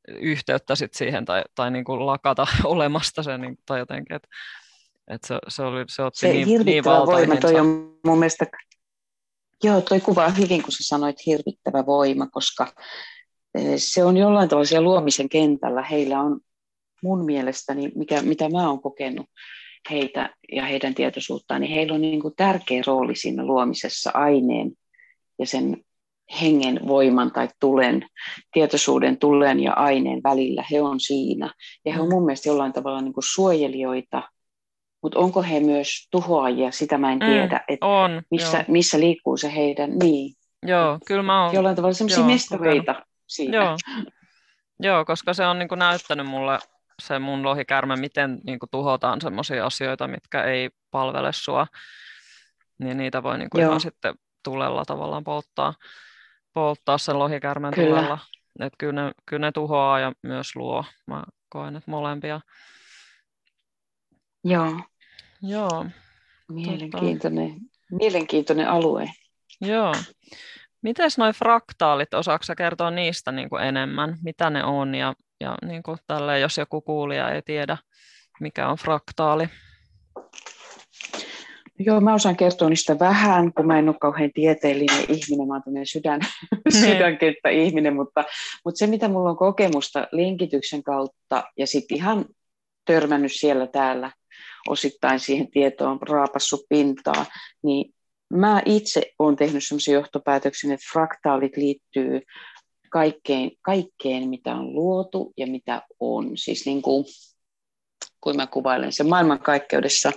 Speaker 1: yhteyttä sit siihen tai, tai niin kuin lakata olemasta se, niin, tai jotenkin, että et se, se, oli, se otti
Speaker 2: se
Speaker 1: niin, niin
Speaker 2: voima, toi on mun mielestä, joo, toi kuvaa hyvin, kun sä sanoit hirvittävä voima, koska eh, se on jollain tavalla siellä luomisen kentällä, heillä on mun mielestäni, mikä, mitä mä oon kokenut, heitä ja heidän tietoisuuttaan, niin heillä on niin kuin tärkeä rooli siinä luomisessa aineen ja sen hengen voiman tai tulen, tietoisuuden tulen ja aineen välillä. He on siinä. Ja he on mun mielestä jollain tavalla niin kuin suojelijoita, mutta onko he myös tuhoajia, sitä mä en mm, tiedä. Mm, että on, missä, missä liikkuu se heidän, niin.
Speaker 1: Joo, kyllä mä oon.
Speaker 2: Jollain tavalla sellaisia mestareita siinä.
Speaker 1: Joo. Joo, koska se on niin kuin näyttänyt mulle se mun lohikärme, miten niin kuin, tuhotaan sellaisia asioita, mitkä ei palvele sua, niin niitä voi niin kuin ihan sitten tulella tavallaan polttaa, polttaa sen lohikärmen kyllä. tulella. Et kyllä, ne, kyllä ne tuhoaa ja myös luo. Mä koen, että molempia.
Speaker 2: Joo.
Speaker 1: Joo.
Speaker 2: Mielenkiintoinen, tota... mielenkiintoinen alue.
Speaker 1: Joo. Mites noin fraktaalit, osaako kertoa niistä niin kuin enemmän, mitä ne on ja ja niin kuin tälleen, jos joku kuulija ei tiedä, mikä on fraktaali.
Speaker 2: Joo, mä osaan kertoa niistä vähän, kun mä en ole kauhean tieteellinen ihminen, mä oon sydän, niin. sydänkenttä ihminen, mutta, mutta se mitä mulla on kokemusta linkityksen kautta ja sitten ihan törmännyt siellä täällä osittain siihen tietoon, raapassut pintaa, niin mä itse olen tehnyt sellaisen johtopäätöksen, että fraktaalit liittyy kaikkeen, kaikkeen, mitä on luotu ja mitä on. Siis niin kuin, kun mä kuvailen sen maailmankaikkeudessa,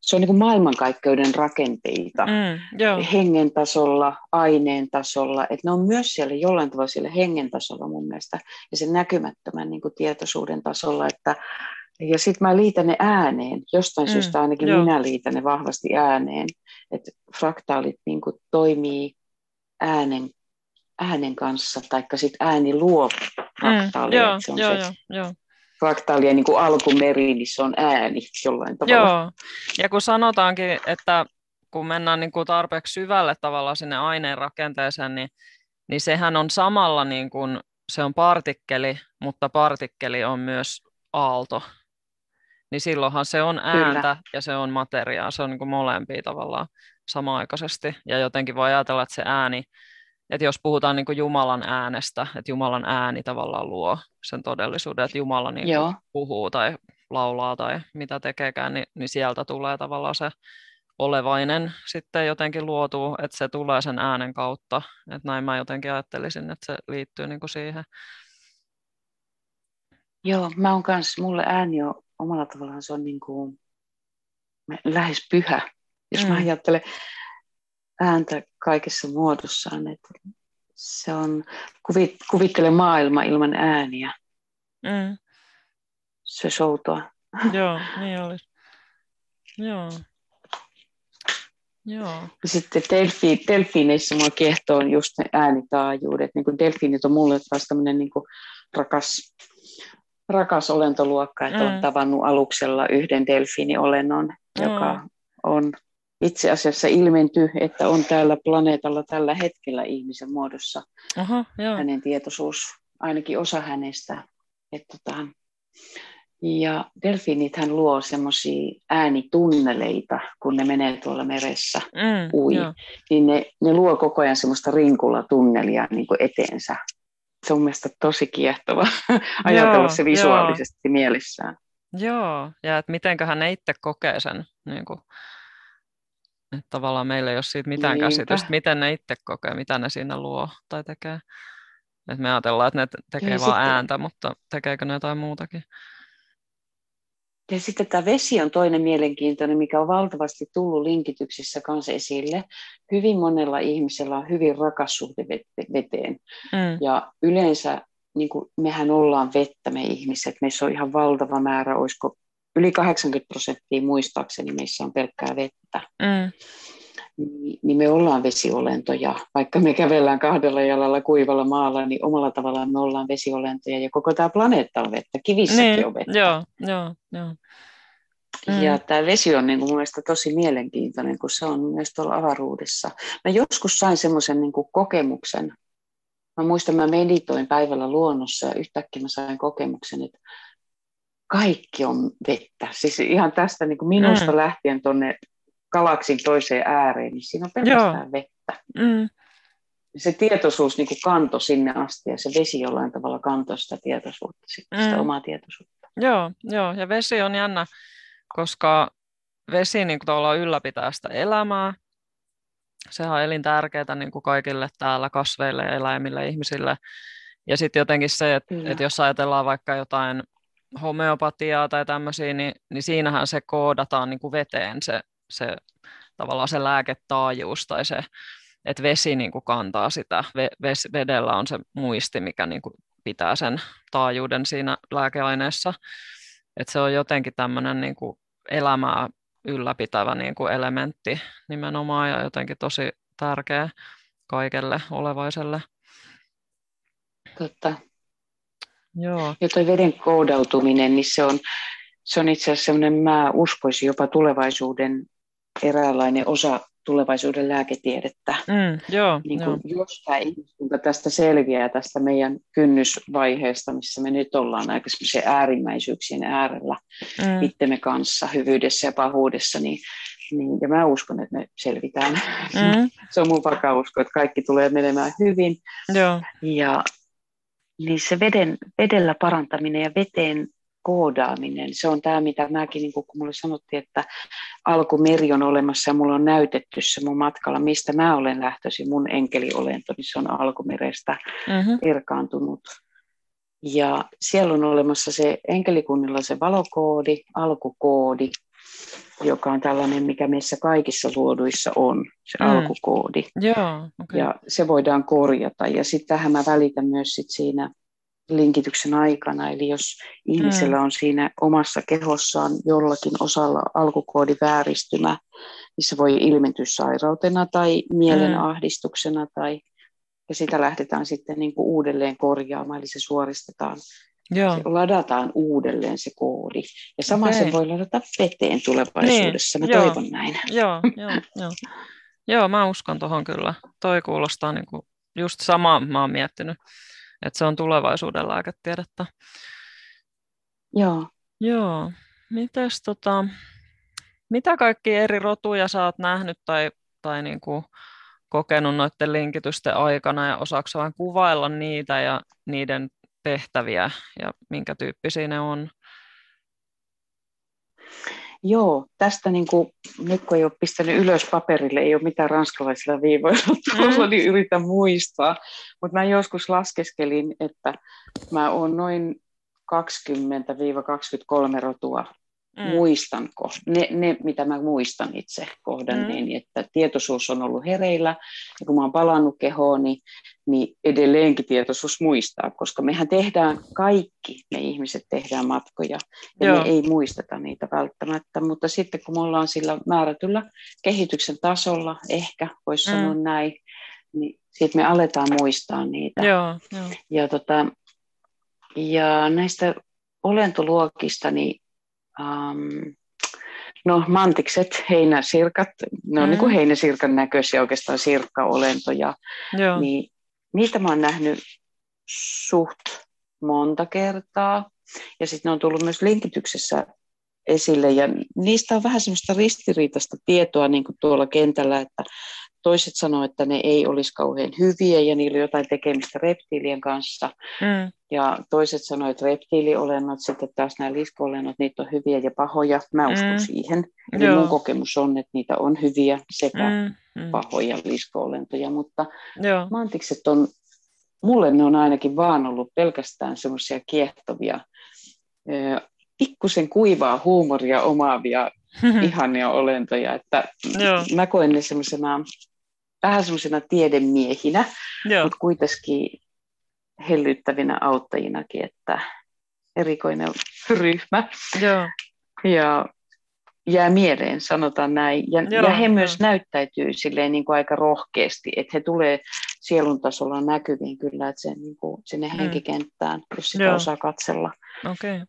Speaker 2: se on niin kuin maailmankaikkeuden rakenteita mm, joo. hengen tasolla, aineen tasolla, että ne on myös siellä jollain tavalla siellä hengen tasolla mun mielestä ja sen näkymättömän niin kuin tietoisuuden tasolla, että ja sitten mä liitän ne ääneen, jostain mm, syystä ainakin joo. minä liitän ne vahvasti ääneen, että fraktaalit niin kuin toimii äänen äänen kanssa, taikka sitten ääni luo fraktaalia. Mm, joo, se on joo, se, joo, joo. Niin kuin alkumeri, niin se on ääni jollain tavalla.
Speaker 1: Joo, ja kun sanotaankin, että kun mennään niin kuin tarpeeksi syvälle tavallaan sinne aineen rakenteeseen, niin, niin sehän on samalla niin kuin, se on partikkeli, mutta partikkeli on myös aalto. Niin silloinhan se on ääntä Kyllä. ja se on materiaa, se on niin kuin molempia tavallaan samaaikaisesti. Ja jotenkin voi ajatella, että se ääni että jos puhutaan niin kuin Jumalan äänestä, että Jumalan ääni tavallaan luo sen todellisuuden, että Jumala niin kuin puhuu tai laulaa tai mitä tekeekään, niin, niin sieltä tulee tavallaan se olevainen sitten jotenkin luotuu, että se tulee sen äänen kautta. Että näin mä jotenkin ajattelisin, että se liittyy niin kuin siihen.
Speaker 2: Joo, mä oon kanssa, mulle ääni on omalla tavallaan se on niin kuin lähes pyhä. Jos mm. mä ajattelen ääntä kaikessa muodossaan, että se on, kuvit, kuvittele maailma ilman ääniä. Mm. Se soutoa.
Speaker 1: Joo, niin olisi. Joo. Joo.
Speaker 2: Sitten delfi, delfiineissä mua kehtoo just ne äänitaajuudet. Niin kuin delfiinit on mulle taas tämmöinen niin rakas, rakas olentoluokka, että mm. olen tavannut aluksella yhden delfiiniolennon, mm. joka on itse asiassa ilmenty, että on täällä planeetalla tällä hetkellä ihmisen muodossa Aha, joo. hänen tietoisuus, ainakin osa hänestä. Että tota, ja delfiinithän luo semmoisia äänitunneleita, kun ne menee tuolla meressä mm, ui, joo. niin ne, ne luo koko ajan semmoista rinkulla-tunnelia niin kuin eteensä. Se on mielestäni tosi kiehtova ajatella se visuaalisesti joo. mielessään.
Speaker 1: Joo, ja että mitenköhän ne itse kokee sen. Niin kuin, että tavallaan meillä ei ole siitä mitään Niinpä. käsitystä, miten ne itse kokee, mitä ne siinä luo tai tekee. Et me ajatellaan, että ne tekee ja vain sitten... ääntä, mutta tekeekö ne jotain muutakin?
Speaker 2: Ja sitten tämä vesi on toinen mielenkiintoinen, mikä on valtavasti tullut linkityksissä kanssa esille. Hyvin monella ihmisellä on hyvin rakas suhde veteen. Mm. Ja yleensä niin kuin mehän ollaan vettä, me ihmiset. Meissä on ihan valtava määrä, olisiko yli 80 prosenttia muistaakseni meissä on pelkkää vettä. Mm niin, niin me ollaan vesiolentoja. Vaikka me kävellään kahdella jalalla kuivalla maalla, niin omalla tavallaan me ollaan vesiolentoja ja koko tämä planeetta on vettä, kivissäkin niin, on vettä.
Speaker 1: Joo, joo, joo.
Speaker 2: Mm. Ja tämä vesi on niin kuin mun mielestä tosi mielenkiintoinen, kun se on myös tuolla avaruudessa. Mä joskus sain semmoisen niin kokemuksen. Mä muistan, mä meditoin päivällä luonnossa ja yhtäkkiä mä sain kokemuksen, että kaikki on vettä. Siis ihan tästä niin kuin minusta mm. lähtien tuonne galaksin toiseen ääreen, niin siinä on pelkästään Joo. vettä. Mm. Se tietoisuus niin kuin kanto sinne asti ja se vesi jollain tavalla kantoi sitä tietoisuutta, sitä, mm. sitä omaa tietoisuutta.
Speaker 1: Joo, joo, ja vesi on jännä, koska vesi niin kuin ylläpitää sitä elämää. Sehän on elintärkeää niin kuin kaikille täällä kasveille, eläimille, ihmisille. Ja sitten jotenkin se, että, että jos ajatellaan vaikka jotain homeopatiaa tai tämmöisiä, niin, niin siinähän se koodataan niin kuin veteen se se tavallaan se lääketaajuus tai se, että vesi niin kuin kantaa sitä, ves, vedellä on se muisti, mikä niin kuin pitää sen taajuuden siinä lääkeaineessa. Että se on jotenkin tämmöinen niin kuin elämää ylläpitävä niin kuin elementti nimenomaan ja jotenkin tosi tärkeä kaikelle olevaiselle.
Speaker 2: Totta.
Speaker 1: Joo.
Speaker 2: Ja veden koodautuminen, niin se on, se on itse asiassa sellainen, mä uskoisin jopa tulevaisuuden eräänlainen osa tulevaisuuden lääketiedettä.
Speaker 1: Mm, joo,
Speaker 2: niin kuin joo. Jos tämä ihmiskunta tästä selviää, tästä meidän kynnysvaiheesta, missä me nyt ollaan aika äärimmäisyyksien äärellä mm. itsemme kanssa, hyvyydessä ja pahuudessa, niin, niin, ja mä uskon, että me selvitään. Mm. Se on mun vakaa usko, että kaikki tulee menemään hyvin.
Speaker 1: Joo.
Speaker 2: Ja niin se veden, vedellä parantaminen ja veteen koodaaminen, se on tämä, mitä mäkin, niin kun mulle sanottiin, että alkumeri on olemassa ja mulla on näytetty se mun matkalla, mistä mä olen lähtöisin, mun enkeliolento, niin se on alkumerestä mm-hmm. erkaantunut. Ja siellä on olemassa se enkelikunnilla se valokoodi, alkukoodi, joka on tällainen, mikä meissä kaikissa luoduissa on, se mm. alkukoodi.
Speaker 1: Joo, okay.
Speaker 2: Ja se voidaan korjata. Ja sitten tähän mä välitän myös sit siinä linkityksen aikana. Eli jos ihmisellä mm. on siinä omassa kehossaan jollakin osalla alkukoodivääristymä, niin se voi ilmentyä sairautena tai mielenahdistuksena mm. tai ja sitä lähdetään sitten niin kuin uudelleen korjaamaan, eli se suoristetaan, Joo. Se ladataan uudelleen se koodi. Ja sama okay. se voi ladata veteen tulevaisuudessa, niin. mä Joo. toivon näin.
Speaker 1: Joo, joo, joo. joo mä uskon tuohon kyllä. Toi kuulostaa niin kuin just samaa, mä oon miettinyt että se on tulevaisuuden lääketiedettä.
Speaker 2: Joo.
Speaker 1: Joo. Mites, tota, mitä kaikki eri rotuja sä oot nähnyt tai, tai niin kuin kokenut noiden linkitysten aikana ja osaako vain kuvailla niitä ja niiden tehtäviä ja minkä tyyppisiä ne on?
Speaker 2: Joo, tästä niin kuin, nyt kun ei ole pistänyt ylös paperille, ei ole mitään ranskalaisilla viivoilla tuolla, mm. niin yritän muistaa. Mutta mä joskus laskeskelin, että mä oon noin 20-23 rotua mm. muistanko, ne, ne mitä mä muistan itse kohdanneeni, mm. että tietoisuus on ollut hereillä, ja kun mä oon palannut kehoon, niin, niin edelleenkin tietoisuus muistaa, koska mehän tehdään kaikki, me ihmiset tehdään matkoja, ja Joo. me ei muisteta niitä välttämättä, mutta sitten kun me ollaan sillä määrätyllä kehityksen tasolla, ehkä voisi mm. sanoa näin, niin sitten me aletaan muistaa niitä.
Speaker 1: Joo, jo.
Speaker 2: Ja, tota, ja näistä olentoluokista, niin um, no mantikset, heinäsirkat, ne on mm. niin kuin heinäsirkan näköisiä oikeastaan sirkkaolentoja, Joo. niin niitä mä oon nähnyt suht monta kertaa. Ja sitten ne on tullut myös linkityksessä esille, ja niistä on vähän semmoista ristiriitaista tietoa niin kuin tuolla kentällä, että toiset sanoivat, että ne ei olisi kauhean hyviä ja niillä on jotain tekemistä reptiilien kanssa. Mm. Ja toiset sanoivat, että reptiiliolennot, sitten taas nämä liskoolennot, niitä on hyviä ja pahoja. Mä uskon mm. siihen. Eli Joo. mun kokemus on, että niitä on hyviä sekä mm. Mm. pahoja liskoolentoja, mutta Joo. mantikset on, mulle ne on ainakin vaan ollut pelkästään semmoisia kiehtovia, pikkusen kuivaa huumoria omaavia ihania olentoja, että Joo. mä koen ne semmoisena vähän semmoisena tiedemiehinä, Joo. mutta kuitenkin hellyttävinä auttajinakin, että erikoinen ryhmä. Joo. Ja jää mieleen, sanotaan näin. Ja, Joo, ja he myös näyttäytyy silleen niin kuin aika rohkeasti, että he tulee sielun tasolla näkyviin kyllä, että se, niin kuin, sinne mm. henkikenttään, jos sitä Joo. osaa katsella.
Speaker 1: Okay.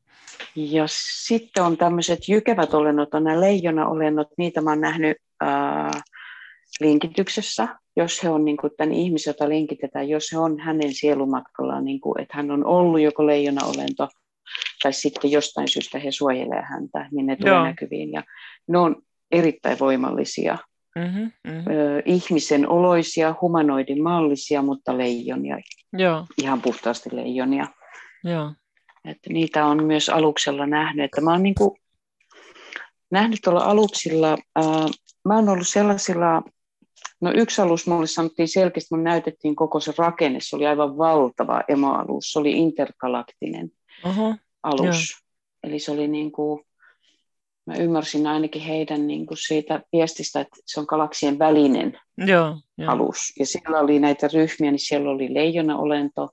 Speaker 2: Ja sitten on tämmöiset jykevät olennot, on nämä leijona-olennot, niitä mä oon nähnyt äh, linkityksessä, jos he on niin kuin tämän ihmisen, jota linkitetään, jos he on hänen sielumatkallaan, niin kuin, että hän on ollut joko leijona-olento, tai sitten jostain syystä he suojelevat häntä, niin ne tulee Joo. näkyviin. Ja ne on erittäin voimallisia, mm-hmm, mm-hmm. Ö, ihmisen oloisia, humanoidin mallisia, mutta leijonia, Joo. ihan puhtaasti leijonia.
Speaker 1: Joo.
Speaker 2: Että niitä on myös aluksella nähnyt. Että mä oon niin kuin nähnyt tuolla aluksilla, äh, mä oon ollut sellaisilla No yksi alus mulle sanottiin selkeästi, mun näytettiin koko se rakenne, se oli aivan valtava emoalus, se oli intergalaktinen uh-huh. Alus. Joo. Eli se oli niin kuin, mä ymmärsin ainakin heidän niin kuin siitä viestistä, että se on galaksien välinen
Speaker 1: Joo, jo.
Speaker 2: alus. Ja siellä oli näitä ryhmiä, niin siellä oli leijonaolento,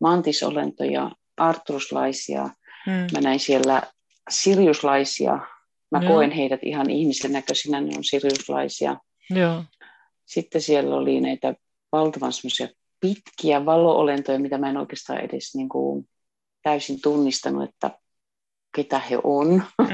Speaker 2: mantisolento ja artruslaisia. Hmm. Mä näin siellä siriuslaisia. Mä Joo. koen heidät ihan ihmisten näköisinä, ne on siriuslaisia.
Speaker 1: Joo.
Speaker 2: Sitten siellä oli näitä valtavan semmoisia pitkiä valoolentoja, mitä mä en oikeastaan edes niin kuin täysin tunnistanut, että ketä he on. Mm,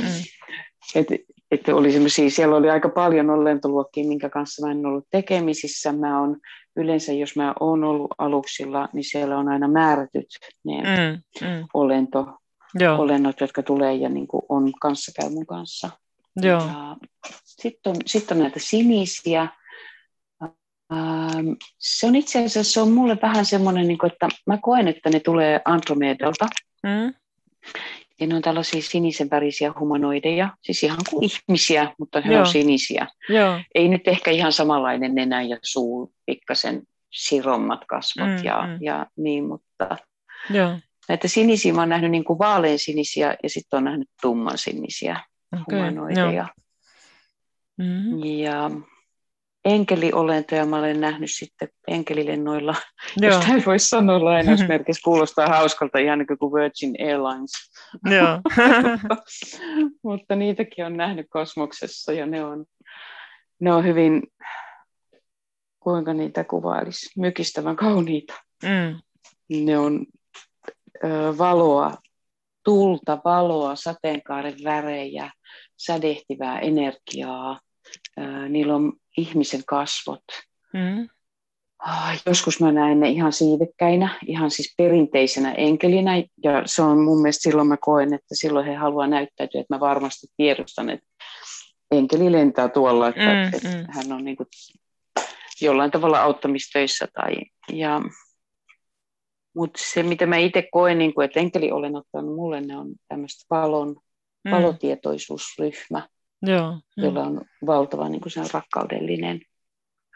Speaker 2: mm. Et, että oli siellä oli aika paljon olentoluokkia, minkä kanssa mä en ollut tekemisissä. Mä on, yleensä jos mä oon ollut aluksilla, niin siellä on aina määrätyt ne mm, mm. olento, Joo. olennot, jotka tulee ja niin kuin on kanssakäy mun kanssa. Sitten on, sit on näitä sinisiä, se on itse asiassa se on mulle vähän semmoinen, niin että mä koen, että ne tulee Andromedalta. Mm. Ja ne on tällaisia sinisen värisiä humanoideja, siis ihan kuin ihmisiä, mutta he Joo. on sinisiä.
Speaker 1: Joo.
Speaker 2: Ei nyt ehkä ihan samanlainen nenä ja suu, pikkasen sirommat kasvot mm, ja, mm. ja niin, mutta
Speaker 1: Joo.
Speaker 2: näitä sinisiä mä oon nähnyt niin kuin vaalean sinisiä ja sitten on nähnyt tumman sinisiä okay. humanoideja. Mm-hmm. Ja enkeliolentoja mä olen nähnyt sitten enkelilennoilla, Joo. jos näin voisi sanoa lainausmerkissä, kuulostaa hauskalta ihan niin kuin Virgin Airlines.
Speaker 1: Joo.
Speaker 2: Mutta niitäkin on nähnyt kosmoksessa ja ne on, ne on hyvin, kuinka niitä kuvailisi, mykistävän kauniita.
Speaker 1: Mm.
Speaker 2: Ne on ö, valoa, tulta, valoa, sateenkaaren värejä, sädehtivää energiaa. Ö, niillä on ihmisen kasvot. Mm. Oh, joskus mä näen ne ihan siivekkäinä, ihan siis perinteisenä enkelinä, ja se on mun mielestä silloin mä koen, että silloin he haluaa näyttäytyä, että mä varmasti tiedostan, että enkeli lentää tuolla, että, mm, että mm. hän on niin kuin jollain tavalla auttamistöissä. Tai, ja, mutta se, mitä mä itse koen, niin kuin, että enkeli olen ottanut mulle, ne on tämmöistä valon, mm. valotietoisuusryhmä,
Speaker 1: Joo,
Speaker 2: jolla on valtava niin kuin rakkaudellinen,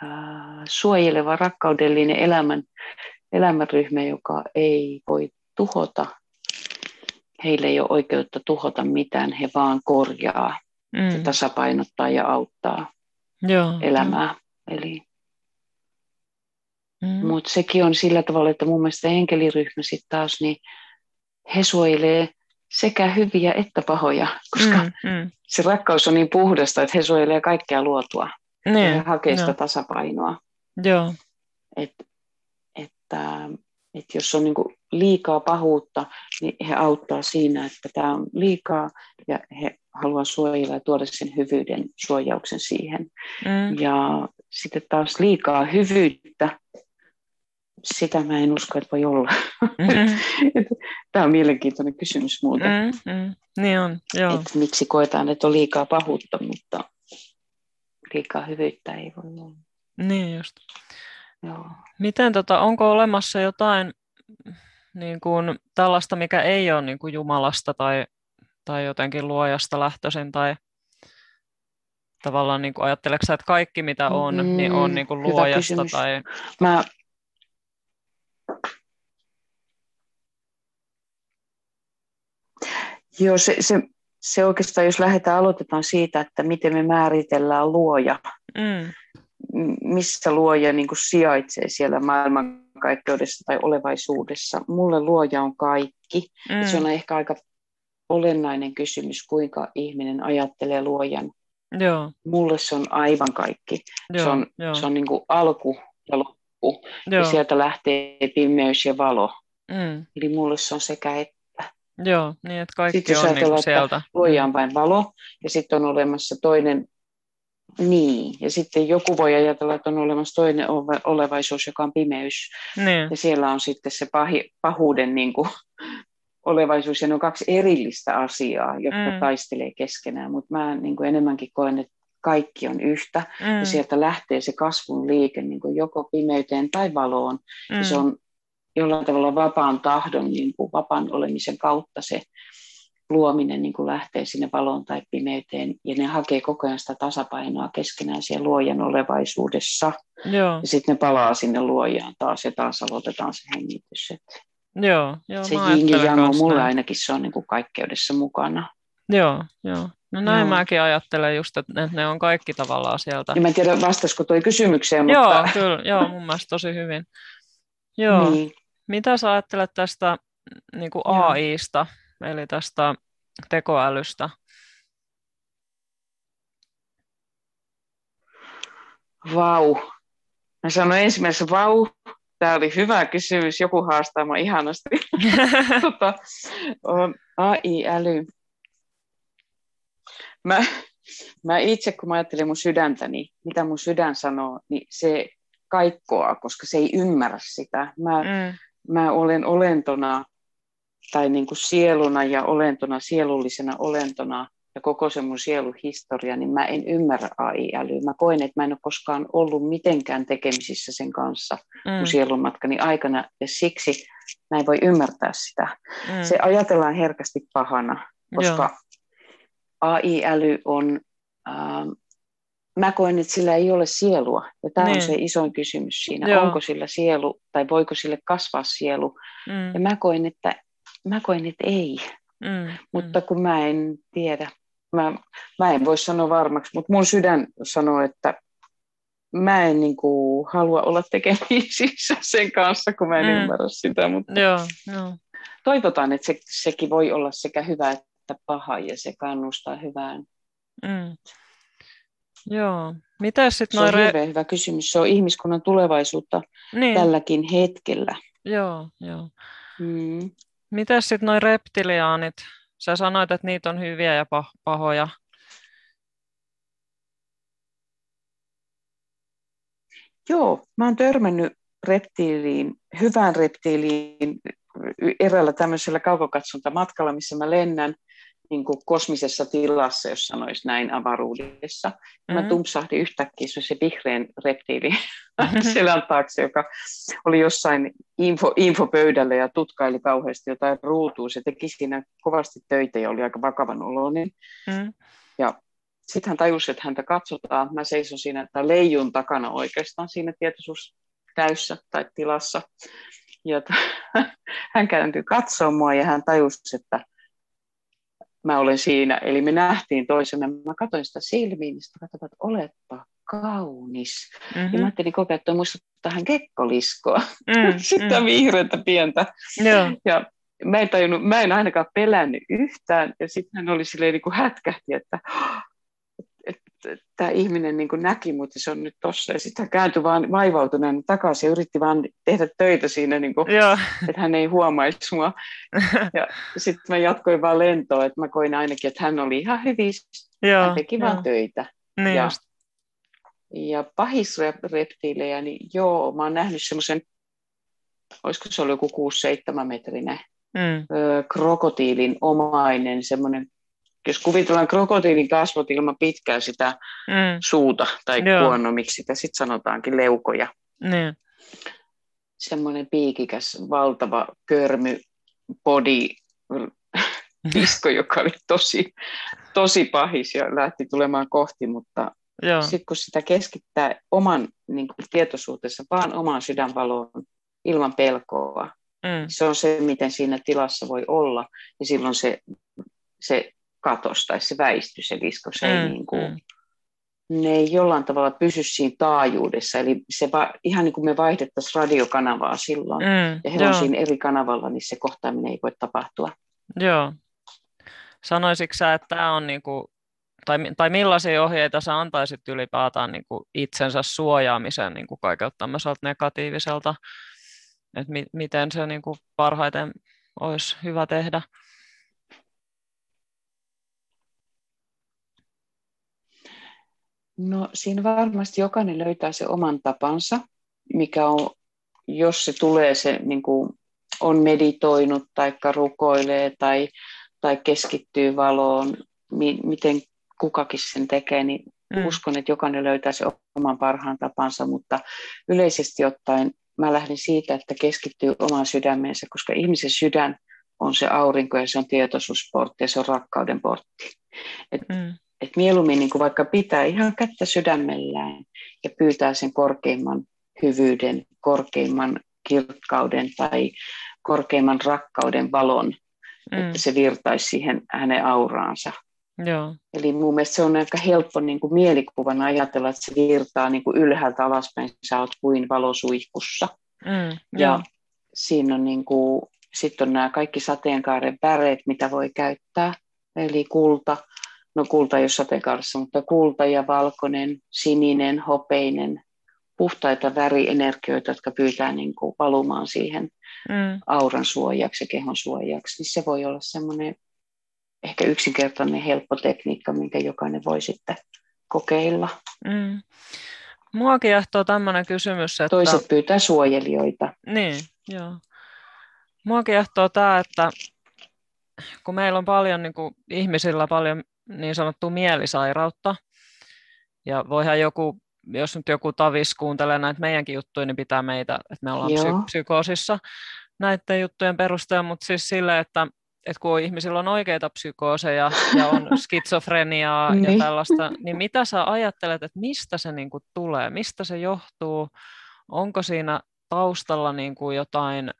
Speaker 2: ää, suojeleva rakkaudellinen elämän, elämänryhmä, joka ei voi tuhota. Heille ei ole oikeutta tuhota mitään, he vaan korjaa, mm. tasapainottaa ja auttaa
Speaker 1: Joo,
Speaker 2: elämää. Eli Mm. Mutta sekin on sillä tavalla, että mun mielestä enkeliryhmä sitten taas, niin he suojelee sekä hyviä että pahoja, koska mm, mm. Se rakkaus on niin puhdasta, että he suojelee kaikkea luotua. Niin, ja hakee sitä tasapainoa.
Speaker 1: Joo.
Speaker 2: Et, että, että jos on niinku liikaa pahuutta, niin he auttaa siinä, että tämä on liikaa ja he haluaa suojella ja tuoda sen hyvyyden suojauksen siihen. Mm. Ja sitten taas liikaa hyvyyttä, sitä mä en usko, että voi olla. Mm-hmm. Tämä on mielenkiintoinen kysymys muuten.
Speaker 1: Mm-hmm. Niin on, joo.
Speaker 2: Että miksi koetaan, että on liikaa pahuutta, mutta liikaa hyvyyttä ei voi olla.
Speaker 1: Niin just. Joo. Miten tota, onko olemassa jotain niin kuin, tällaista, mikä ei ole niin kuin Jumalasta tai, tai jotenkin luojasta lähtöisin tai tavallaan niin kuin, ajatteleksä, että kaikki mitä on, mm, niin on niin kuin luojasta? Tai...
Speaker 2: Mä Joo, se, se, se oikeastaan, jos lähdetään, aloitetaan siitä, että miten me määritellään luoja, mm. missä luoja niin kuin sijaitsee siellä maailmankaikkeudessa tai olevaisuudessa. Mulle luoja on kaikki. Mm. se on ehkä aika olennainen kysymys, kuinka ihminen ajattelee luojan.
Speaker 1: Joo.
Speaker 2: Mulle se on aivan kaikki. Joo, se on, jo. se on niin kuin alku ja loppu. Joo. Ja sieltä lähtee pimeys ja valo. Mm. Eli mulle se on sekä että
Speaker 1: Joo, niin että kaikki sitten on niin sieltä.
Speaker 2: luoja on vain valo, ja sitten on olemassa toinen, niin, ja sitten joku voi ajatella, että on olemassa toinen olevaisuus, joka on pimeys, niin. ja siellä on sitten se pahi, pahuuden niin kuin, olevaisuus, ja ne on kaksi erillistä asiaa, jotka mm. taistelee keskenään, mutta mä niin kuin enemmänkin koen, että kaikki on yhtä, mm. ja sieltä lähtee se kasvun liike niin kuin joko pimeyteen tai valoon, mm. ja se mm. on jollain tavalla vapaan tahdon, niin kuin vapaan olemisen kautta se luominen niin kuin lähtee sinne valoon tai pimeyteen, ja ne hakee koko ajan sitä tasapainoa keskenään siellä luojan olevaisuudessa. Joo. Ja sitten ne palaa sinne luojaan taas, ja taas aloitetaan se hengitys.
Speaker 1: Joo, joo,
Speaker 2: se ja yang on mulle ainakin se on niin kuin kaikkeudessa mukana.
Speaker 1: Joo, joo. No näin joo. mäkin ajattelen just, että ne on kaikki tavallaan sieltä.
Speaker 2: Ja mä en tiedä, vastasiko toi kysymykseen,
Speaker 1: mutta... Joo, kyllä, joo, mun mielestä tosi hyvin. Joo. Niin. Mitä sä ajattelet tästä niin kuin AIsta, eli tästä tekoälystä?
Speaker 2: Vau. Mä sanoin ensimmäisessä vau. Tämä oli hyvä kysymys. Joku haastaa mua ihanasti. tota, AI-äly. Mä, mä itse, kun mä ajattelen mun sydäntäni, mitä mun sydän sanoo, niin se kaikkoa, koska se ei ymmärrä sitä. Mä, mm mä olen olentona tai niin kuin sieluna ja olentona, sielullisena olentona ja koko se mun sieluhistoria, niin mä en ymmärrä AI-älyä. Mä koen, että mä en ole koskaan ollut mitenkään tekemisissä sen kanssa mm. mun sielunmatkani aikana, ja siksi mä en voi ymmärtää sitä. Mm. Se ajatellaan herkästi pahana, koska Joo. AI-äly on ähm, mä koen, että sillä ei ole sielua. Ja tämä niin. on se isoin kysymys siinä. Joo. Onko sillä sielu tai voiko sille kasvaa sielu? Mm. Ja mä koen, että, mä koen, että ei. Mm. Mutta kun mä en tiedä, mä, mä en voi sanoa varmaksi, mutta mun sydän sanoo, että mä en niin kuin, halua olla tekemisissä sen kanssa, kun mä en mm. ymmärrä sitä. Mutta
Speaker 1: joo, joo.
Speaker 2: Toivotaan, että se, sekin voi olla sekä hyvä että paha ja se kannustaa hyvään.
Speaker 1: Mm. Joo. Mitä sit
Speaker 2: se on re... hyvä, hyvä kysymys. Se on ihmiskunnan tulevaisuutta niin. tälläkin hetkellä.
Speaker 1: Joo, joo. Mm. Mitä sitten noin reptiliaanit? Sä sanoit, että niitä on hyviä ja pahoja.
Speaker 2: Joo, mä oon törmännyt reptiiliin, hyvään reptiiliin eräällä tämmöisellä kaukokatsonta matkalla, missä mä lennän. Niin kuin kosmisessa tilassa, jos sanoisi näin avaruudessa. Mm-hmm. Mä tumpsahdin yhtäkkiä se vihreän reptiili mm-hmm. selän taakse, joka oli jossain info, infopöydällä ja tutkaili kauheasti jotain ruutua. Se teki siinä kovasti töitä ja oli aika vakavan oloinen. Mm-hmm. Ja sitten hän tajusi, että häntä katsotaan. Mä seison siinä, tai leijun takana oikeastaan siinä tietoisuus täyssä tai tilassa. Ja t- hän kääntyi katsomaan ja hän tajusi, että mä olen siinä. Eli me nähtiin toisemme. Mä katsoin sitä silmiin, niin sitten katsoin, että oletpa kaunis. Mm-hmm. Ja mä ajattelin koko ajan, että muistuttaa hän kekkoliskoa. Mm, sitä mm. vihreätä pientä. Joo. Ja mä en, tajunnut, mä en ainakaan pelännyt yhtään. Ja sitten hän oli silleen niin kuin hätkähti, että tämä ihminen niin kuin näki, mutta se on nyt tossa. Ja sitten hän kääntyi vaan vaivautuneen takaisin ja yritti vaan tehdä töitä siinä, niin kuin, että hän ei huomaisi mua. Ja sitten mä jatkoin vaan lentoa, että mä koin ainakin, että hän oli ihan hyvin, Joo, hän teki vaan töitä.
Speaker 1: Niin
Speaker 2: ja,
Speaker 1: just.
Speaker 2: ja pahisreptiilejä, niin joo, mä oon nähnyt semmoisen, olisiko se ollut joku 6-7 metrinen mm. krokotiilin omainen, semmoinen jos kuvitellaan krokotiilin kasvot ilman pitkää sitä mm. suuta tai kuono, miksi sitä sitten sanotaankin leukoja.
Speaker 1: Mm.
Speaker 2: Semmoinen piikikäs, valtava körmy body disko, joka oli tosi, tosi pahis ja lähti tulemaan kohti, mutta sitten kun sitä keskittää oman niin kuin, tietoisuutensa vaan omaan sydänvaloon ilman pelkoa, mm. se on se, miten siinä tilassa voi olla, ja silloin se, se katos tai se väisty se disko, se mm, ei niin kuin, mm. ne ei jollain tavalla pysy siinä taajuudessa, eli se va, ihan niin kuin me vaihdettaisiin radiokanavaa silloin, mm, ja he joo. on siinä eri kanavalla, niin se kohtaaminen ei voi tapahtua.
Speaker 1: Joo. Sanoisitko sä, että tämä on niin kuin, tai, tai millaisia ohjeita sä antaisit ylipäätään niin kuin itsensä suojaamisen niin kuin kaikelta tämmöiseltä negatiiviselta, että mi, miten se niin kuin parhaiten olisi hyvä tehdä?
Speaker 2: No siinä varmasti jokainen löytää se oman tapansa, mikä on, jos se tulee se niin kuin on meditoinut tai rukoilee tai, tai keskittyy valoon, mi, miten kukakin sen tekee, niin mm. uskon, että jokainen löytää se oman parhaan tapansa, mutta yleisesti ottaen mä lähdin siitä, että keskittyy omaan sydämeensä, koska ihmisen sydän on se aurinko ja se on tietoisuusportti ja se on rakkauden portti. Et mm että mieluummin niin kuin vaikka pitää ihan kättä sydämellään ja pyytää sen korkeimman hyvyyden, korkeimman kirkkauden tai korkeimman rakkauden valon, mm. että se virtaisi siihen hänen auraansa.
Speaker 1: Joo.
Speaker 2: Eli mun mielestä se on aika helppo niin kuin mielikuvana ajatella, että se virtaa niin kuin ylhäältä alaspäin, sä oot kuin valosuihkussa.
Speaker 1: Mm,
Speaker 2: ja siinä on niin kuin, sitten on nämä kaikki sateenkaaren väreet, mitä voi käyttää, eli kulta, no kulta ei ole sateenkaarissa, mutta kulta ja valkoinen, sininen, hopeinen, puhtaita värienergioita, jotka pyytää niin kuin valumaan siihen mm. auran suojaksi ja kehon suojaksi, niin se voi olla semmoinen ehkä yksinkertainen helppo tekniikka, minkä jokainen voi sitten kokeilla.
Speaker 1: Mm. Mua kiehtoo tämmöinen kysymys, että...
Speaker 2: Toiset pyytää suojelijoita.
Speaker 1: Niin, joo. Mua kiehtoo tämä, että kun meillä on paljon niin kuin, ihmisillä paljon niin sanottua mielisairautta. Ja voihan joku, jos nyt joku tavis kuuntelee näitä meidänkin juttuja, niin pitää meitä, että me ollaan psy- psykoosissa näiden juttujen perusteella, mutta siis sille, että, että kun ihmisillä on oikeita psykooseja ja on skitsofreniaa ja niin. tällaista, niin mitä sä ajattelet, että mistä se niin kuin tulee, mistä se johtuu, onko siinä taustalla niin kuin jotain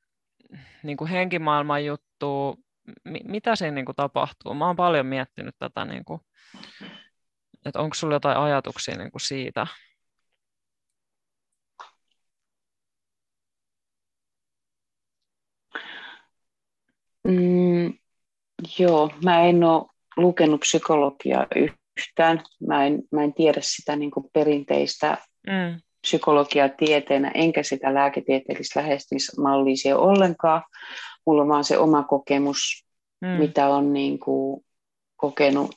Speaker 1: niin kuin henkimaailman juttua, mitä siinä niin kuin tapahtuu? Mä oon paljon miettinyt tätä, niin kuin, että onko sulla jotain ajatuksia niin kuin siitä?
Speaker 2: Mm, joo, mä en ole lukenut psykologiaa yhtään. Mä en, mä en tiedä sitä niin kuin perinteistä mm. psykologiaa tieteenä, enkä sitä lääketieteellistä lähestymismallia ollenkaan mulla on vaan se oma kokemus, mm. mitä on niin kuin kokenut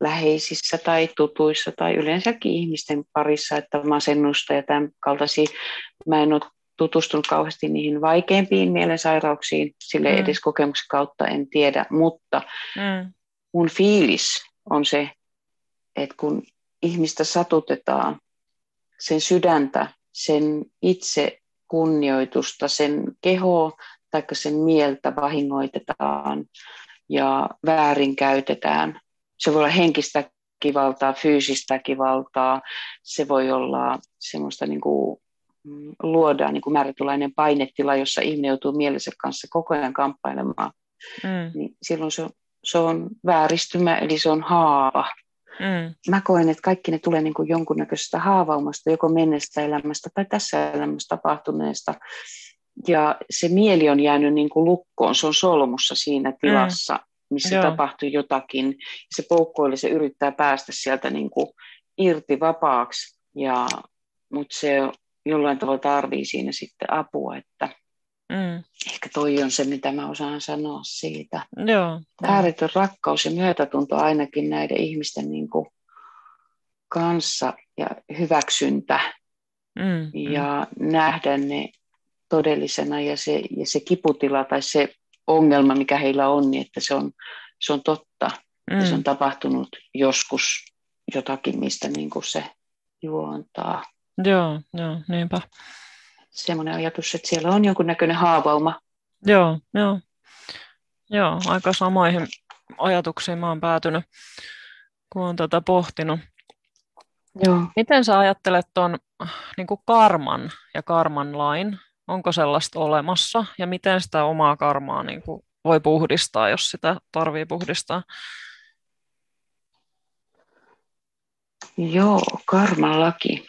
Speaker 2: läheisissä tai tutuissa tai yleensäkin ihmisten parissa, että masennusta ja tämän kaltaisia. Mä en ole tutustunut kauheasti niihin vaikeimpiin mielensairauksiin, sille mm. edes kokemuksen kautta en tiedä, mutta mm. mun fiilis on se, että kun ihmistä satutetaan, sen sydäntä, sen itse kunnioitusta, sen kehoa tai sen mieltä vahingoitetaan ja väärinkäytetään. Se voi olla henkistä kivaltaa, fyysistä kivaltaa, se voi olla semmoista niin kuin, mm, luodaan niin kuin määrätynlainen painetila, jossa ihminen joutuu mielensä kanssa koko ajan kamppailemaan. Mm. Niin silloin se on, se on vääristymä, eli se on haava. Mm. Mä koen, että kaikki ne tulee niin kuin jonkunnäköisestä haavaumasta, joko menneestä elämästä tai tässä elämässä tapahtuneesta. Ja se mieli on jäänyt niin kuin lukkoon, se on solmussa siinä tilassa, mm. missä Joo. tapahtui jotakin. Se poukkoili, se yrittää päästä sieltä niin kuin irti vapaaksi, ja, mutta se jollain tavalla tarvii siinä sitten apua, että Mm. Ehkä toi on se, mitä mä osaan sanoa siitä. Joo, Ääretön rakkaus ja myötätunto ainakin näiden ihmisten niin kuin kanssa ja hyväksyntä mm, ja mm. nähdä ne todellisena ja se, ja se kiputila tai se ongelma, mikä heillä on, niin että se on, se on totta. Mm. Ja se on tapahtunut joskus jotakin, mistä niin kuin se juontaa.
Speaker 1: Joo, joo, niinpä
Speaker 2: semmoinen ajatus, että siellä on jonkunnäköinen haavauma.
Speaker 1: Joo, joo. Joo, aika samoihin ajatuksiin mä oon päätynyt, kun olen tätä pohtinut. Joo. Miten sä ajattelet tuon niin karman ja karman lain? Onko sellaista olemassa ja miten sitä omaa karmaa niin kuin voi puhdistaa, jos sitä tarvii puhdistaa?
Speaker 2: Joo, karman laki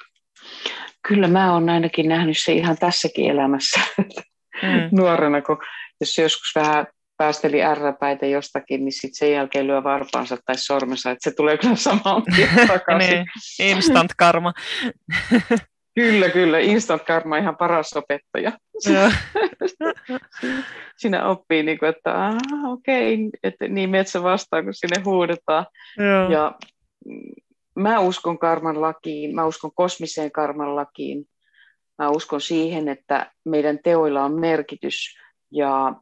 Speaker 2: kyllä mä oon ainakin nähnyt se ihan tässäkin elämässä mm. nuorena, kun jos joskus vähän päästeli ärräpäitä jostakin, niin sitten sen jälkeen lyö varpaansa tai sormensa, että se tulee kyllä samaan takaisin.
Speaker 1: niin, instant karma.
Speaker 2: kyllä, kyllä. Instant karma ihan paras opettaja. Sinä oppii, niin kuin, että okei, okay, että niin metsä vastaa, kun sinne huudetaan. Joo. Ja mä uskon karman lakiin, mä uskon kosmiseen karman lakiin, mä uskon siihen, että meidän teoilla on merkitys ja,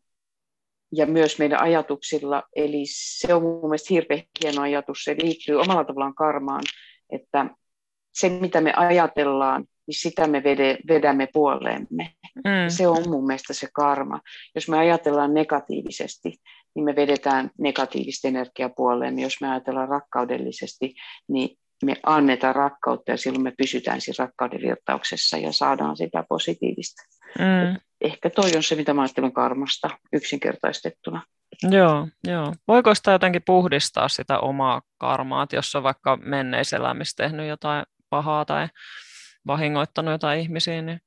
Speaker 2: ja myös meidän ajatuksilla, eli se on mun mielestä hirveän hieno ajatus, se liittyy omalla tavallaan karmaan, että se mitä me ajatellaan, niin sitä me vedämme puoleemme. Mm. Se on mun mielestä se karma. Jos me ajatellaan negatiivisesti, niin me vedetään negatiivista energiaa puoleen. Jos me ajatellaan rakkaudellisesti, niin me annetaan rakkautta ja silloin me pysytään siinä rakkauden virtauksessa ja saadaan sitä positiivista. Mm. Ehkä toi on se, mitä mä ajattelen karmasta yksinkertaistettuna.
Speaker 1: Joo, joo. Voiko sitä jotenkin puhdistaa sitä omaa karmaa, että jos on vaikka menneiselämissä tehnyt jotain pahaa tai vahingoittanut jotain ihmisiä, niin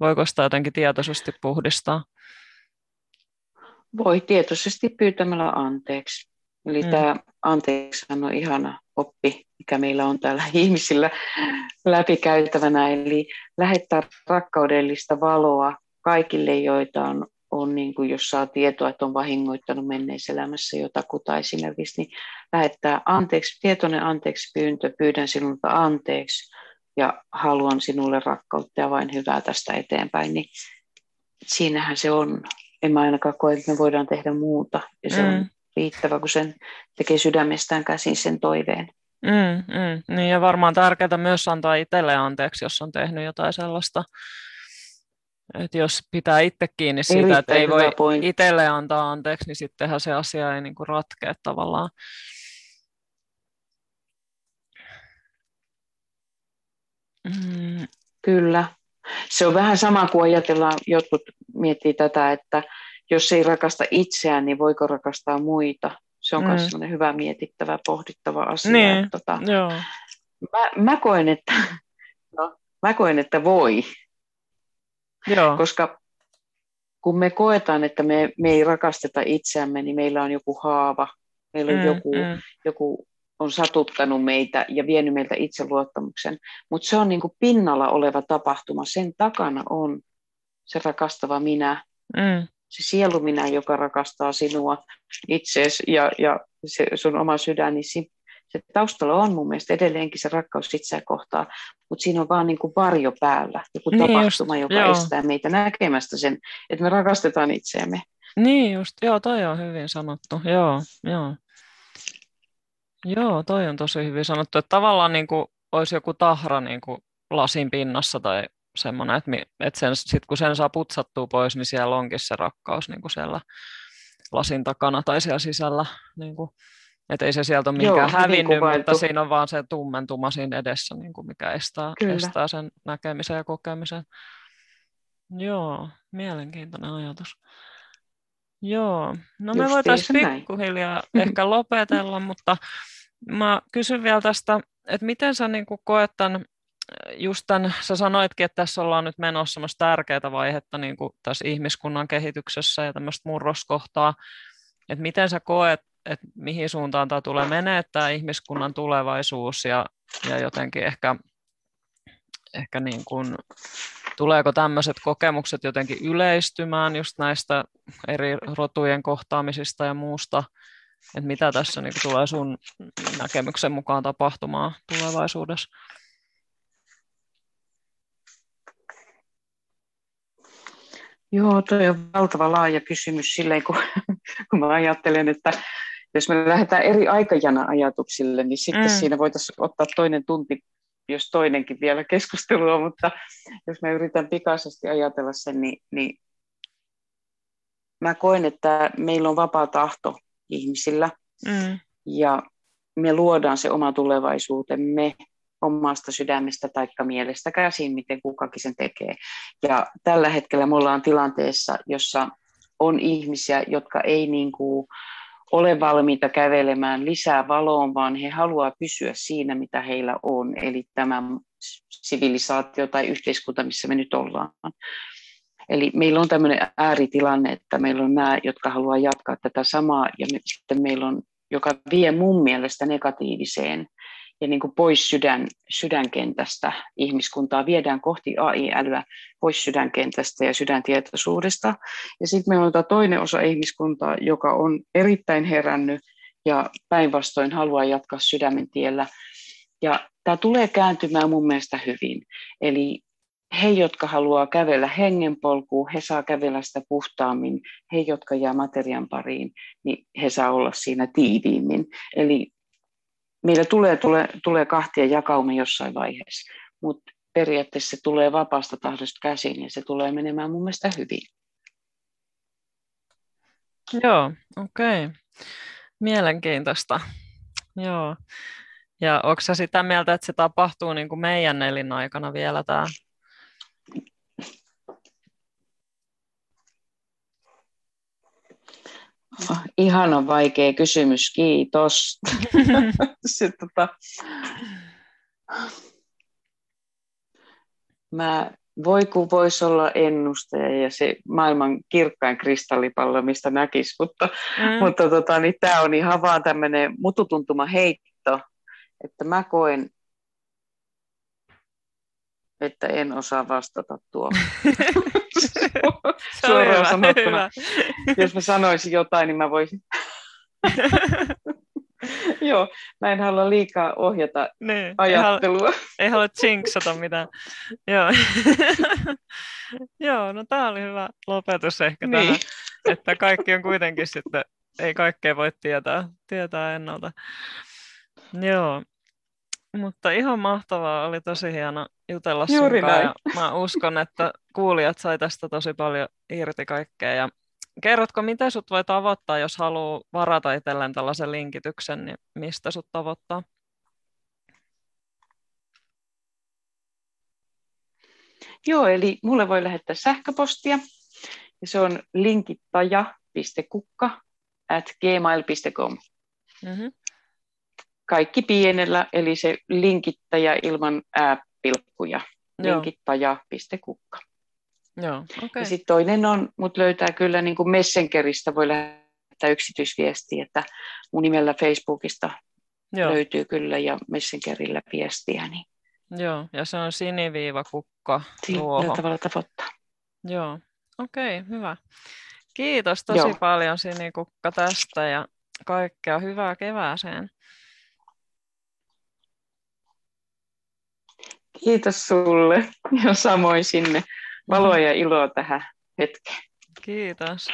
Speaker 1: voiko sitä jotenkin tietoisesti puhdistaa?
Speaker 2: Voi tietoisesti pyytämällä anteeksi. Eli mm. tämä anteeksi on ihana oppi, mikä meillä on täällä ihmisillä läpikäytävänä. Eli lähettää rakkaudellista valoa kaikille, joita on, on niin kuin jos saa tietoa, että on vahingoittanut menneessä elämässä jotakuta esimerkiksi, niin lähettää anteeksi, tietoinen anteeksi pyyntö, pyydän sinulta anteeksi ja haluan sinulle rakkautta ja vain hyvää tästä eteenpäin, niin siinähän se on. En mä ainakaan koe, että me voidaan tehdä muuta. Ja se mm. on riittävä, kun sen tekee sydämestään käsin sen toiveen.
Speaker 1: Mm, mm, niin ja varmaan tärkeää myös antaa itselle anteeksi, jos on tehnyt jotain sellaista. Että jos pitää itse kiinni siitä, Erittäin että ei voi itselle antaa anteeksi, niin sittenhän se asia ei niinku ratkea tavallaan.
Speaker 2: Mm. Kyllä. Se on vähän sama kuin ajatellaan, jotkut miettii tätä, että jos ei rakasta itseään, niin voiko rakastaa muita? Se on myös mm. hyvä mietittävä, pohdittava asia. Niin, tota, joo. Mä, mä, koen, että, no, mä koen, että voi. Joo. Koska kun me koetaan, että me, me ei rakasteta itseämme, niin meillä on joku haava, meillä on mm, joku, mm. joku on satuttanut meitä ja vienyt meiltä itseluottamuksen. Mutta se on niin kuin pinnalla oleva tapahtuma. Sen takana on se rakastava minä. Mm se sielu minä, joka rakastaa sinua itseesi ja, ja se sun oma sydän, se, se taustalla on mun mielestä edelleenkin se rakkaus itseä kohtaan, mutta siinä on vaan niin kuin varjo päällä, joku niin tapahtuma, just, joka joo. estää meitä näkemästä sen, että me rakastetaan itseämme.
Speaker 1: Niin just, joo, toi on hyvin sanottu, joo, joo. Joo, toi on tosi hyvin sanottu, että tavallaan niin kuin olisi joku tahra niin kuin lasin pinnassa tai semmoinen, että, että sen, sit kun sen saa putsattua pois, niin siellä onkin se rakkaus niin kuin siellä lasin takana tai siellä sisällä. Niin kuin, että ei se sieltä ole minkään Joo, hävinnyt, mutta siinä on vaan se tummentuma siinä edessä, niin kuin mikä estää, estää sen näkemisen ja kokemisen. Joo, mielenkiintoinen ajatus. Joo, no me voitaisiin pikkuhiljaa ehkä lopetella, mutta mä kysyn vielä tästä, että miten sä niin koet tämän, just tämän, sä sanoitkin, että tässä ollaan nyt menossa semmoista tärkeää vaihetta niin kuin tässä ihmiskunnan kehityksessä ja tämmöistä murroskohtaa, että miten sä koet, että mihin suuntaan tämä tulee? Menee, tämä ihmiskunnan tulevaisuus ja, ja jotenkin ehkä, ehkä niin kuin, tuleeko tämmöiset kokemukset jotenkin yleistymään just näistä eri rotujen kohtaamisista ja muusta, että mitä tässä niin tulee sun näkemyksen mukaan tapahtumaan tulevaisuudessa?
Speaker 2: Joo, tuo on valtava laaja kysymys silleen, kun, kun mä ajattelen, että jos me lähdetään eri aikajana-ajatuksille, niin sitten mm. siinä voitaisiin ottaa toinen tunti, jos toinenkin vielä keskustelua, mutta jos mä yritän pikaisesti ajatella sen, niin, niin mä koen, että meillä on vapaa tahto ihmisillä mm. ja me luodaan se oma tulevaisuutemme omasta sydämestä tai mielestä käsin, miten kukakin sen tekee. Ja tällä hetkellä me ollaan tilanteessa, jossa on ihmisiä, jotka ei niin kuin ole valmiita kävelemään lisää valoon, vaan he haluaa pysyä siinä, mitä heillä on, eli tämä sivilisaatio tai yhteiskunta, missä me nyt ollaan. Eli meillä on tämmöinen ääritilanne, että meillä on nämä, jotka haluaa jatkaa tätä samaa, ja me, sitten meillä on, joka vie mun mielestä negatiiviseen ja niin kuin pois sydän, sydänkentästä ihmiskuntaa, viedään kohti AI-älyä pois sydänkentästä ja sydäntietoisuudesta. Ja sitten meillä on toinen osa ihmiskuntaa, joka on erittäin herännyt ja päinvastoin haluaa jatkaa sydämen tiellä. Ja tämä tulee kääntymään mun mielestä hyvin. Eli he, jotka haluaa kävellä hengenpolkuun, he saa kävellä sitä puhtaammin. He, jotka jää materian pariin, niin he saa olla siinä tiiviimmin. Eli meillä tulee, tulee, tulee kahtia jakauma jossain vaiheessa, mutta periaatteessa se tulee vapaasta tahdosta käsin ja se tulee menemään mun mielestä hyvin.
Speaker 1: Joo, okei. Okay. Mielenkiintoista. Joo. Ja onko sitä mieltä, että se tapahtuu niin kuin meidän elinaikana vielä tämä
Speaker 2: Ihana vaikea kysymys, kiitos. se, tota, mä, voi kun voisi olla ennustaja ja se maailman kirkkain kristallipallo, mistä näkisi, mutta, mm. mutta tota, niin tämä on ihan vaan tämmöinen mututuntuma heitto, että mä koen, että en osaa vastata tuohon. Suoraan sanottuna. Hyvä. Jos mä sanoisin jotain, niin mä voisin. Joo, mä en halua liikaa ohjata niin, ajattelua.
Speaker 1: Ei halua, ei halua jinxata mitään. Joo. Joo, no tämä oli hyvä lopetus ehkä niin. tähän, että kaikki on kuitenkin sitten, ei kaikkea voi tietää, tietää ennalta. Joo, mutta ihan mahtavaa, oli tosi hieno jutella Juuri sunkaan. Ja mä uskon, että kuulijat sai tästä tosi paljon irti kaikkea. Ja kerrotko, miten sut voi tavoittaa, jos haluaa varata itselleen tällaisen linkityksen, niin mistä sut tavoittaa?
Speaker 2: Joo, eli mulle voi lähettää sähköpostia, ja se on linkittaja.kukka at gmail.com. Mm-hmm kaikki pienellä, eli se linkittäjä ilman ääpilkkuja, linkittäjä.kukka.
Speaker 1: Joo, okay.
Speaker 2: Ja sitten toinen on, mut löytää kyllä niin kuin Messengeristä, voi lähettää yksityisviestiä, että mun nimellä Facebookista Joo. löytyy kyllä ja Messengerillä viestiä. Niin.
Speaker 1: Joo, ja se on siniviivakukka Sillä
Speaker 2: tavalla tavoittaa.
Speaker 1: Joo, okei, okay, hyvä. Kiitos tosi Joo. paljon Sinikukka tästä ja kaikkea hyvää kevääseen.
Speaker 2: Kiitos sulle ja samoin sinne valoa ja iloa tähän hetkeen.
Speaker 1: Kiitos.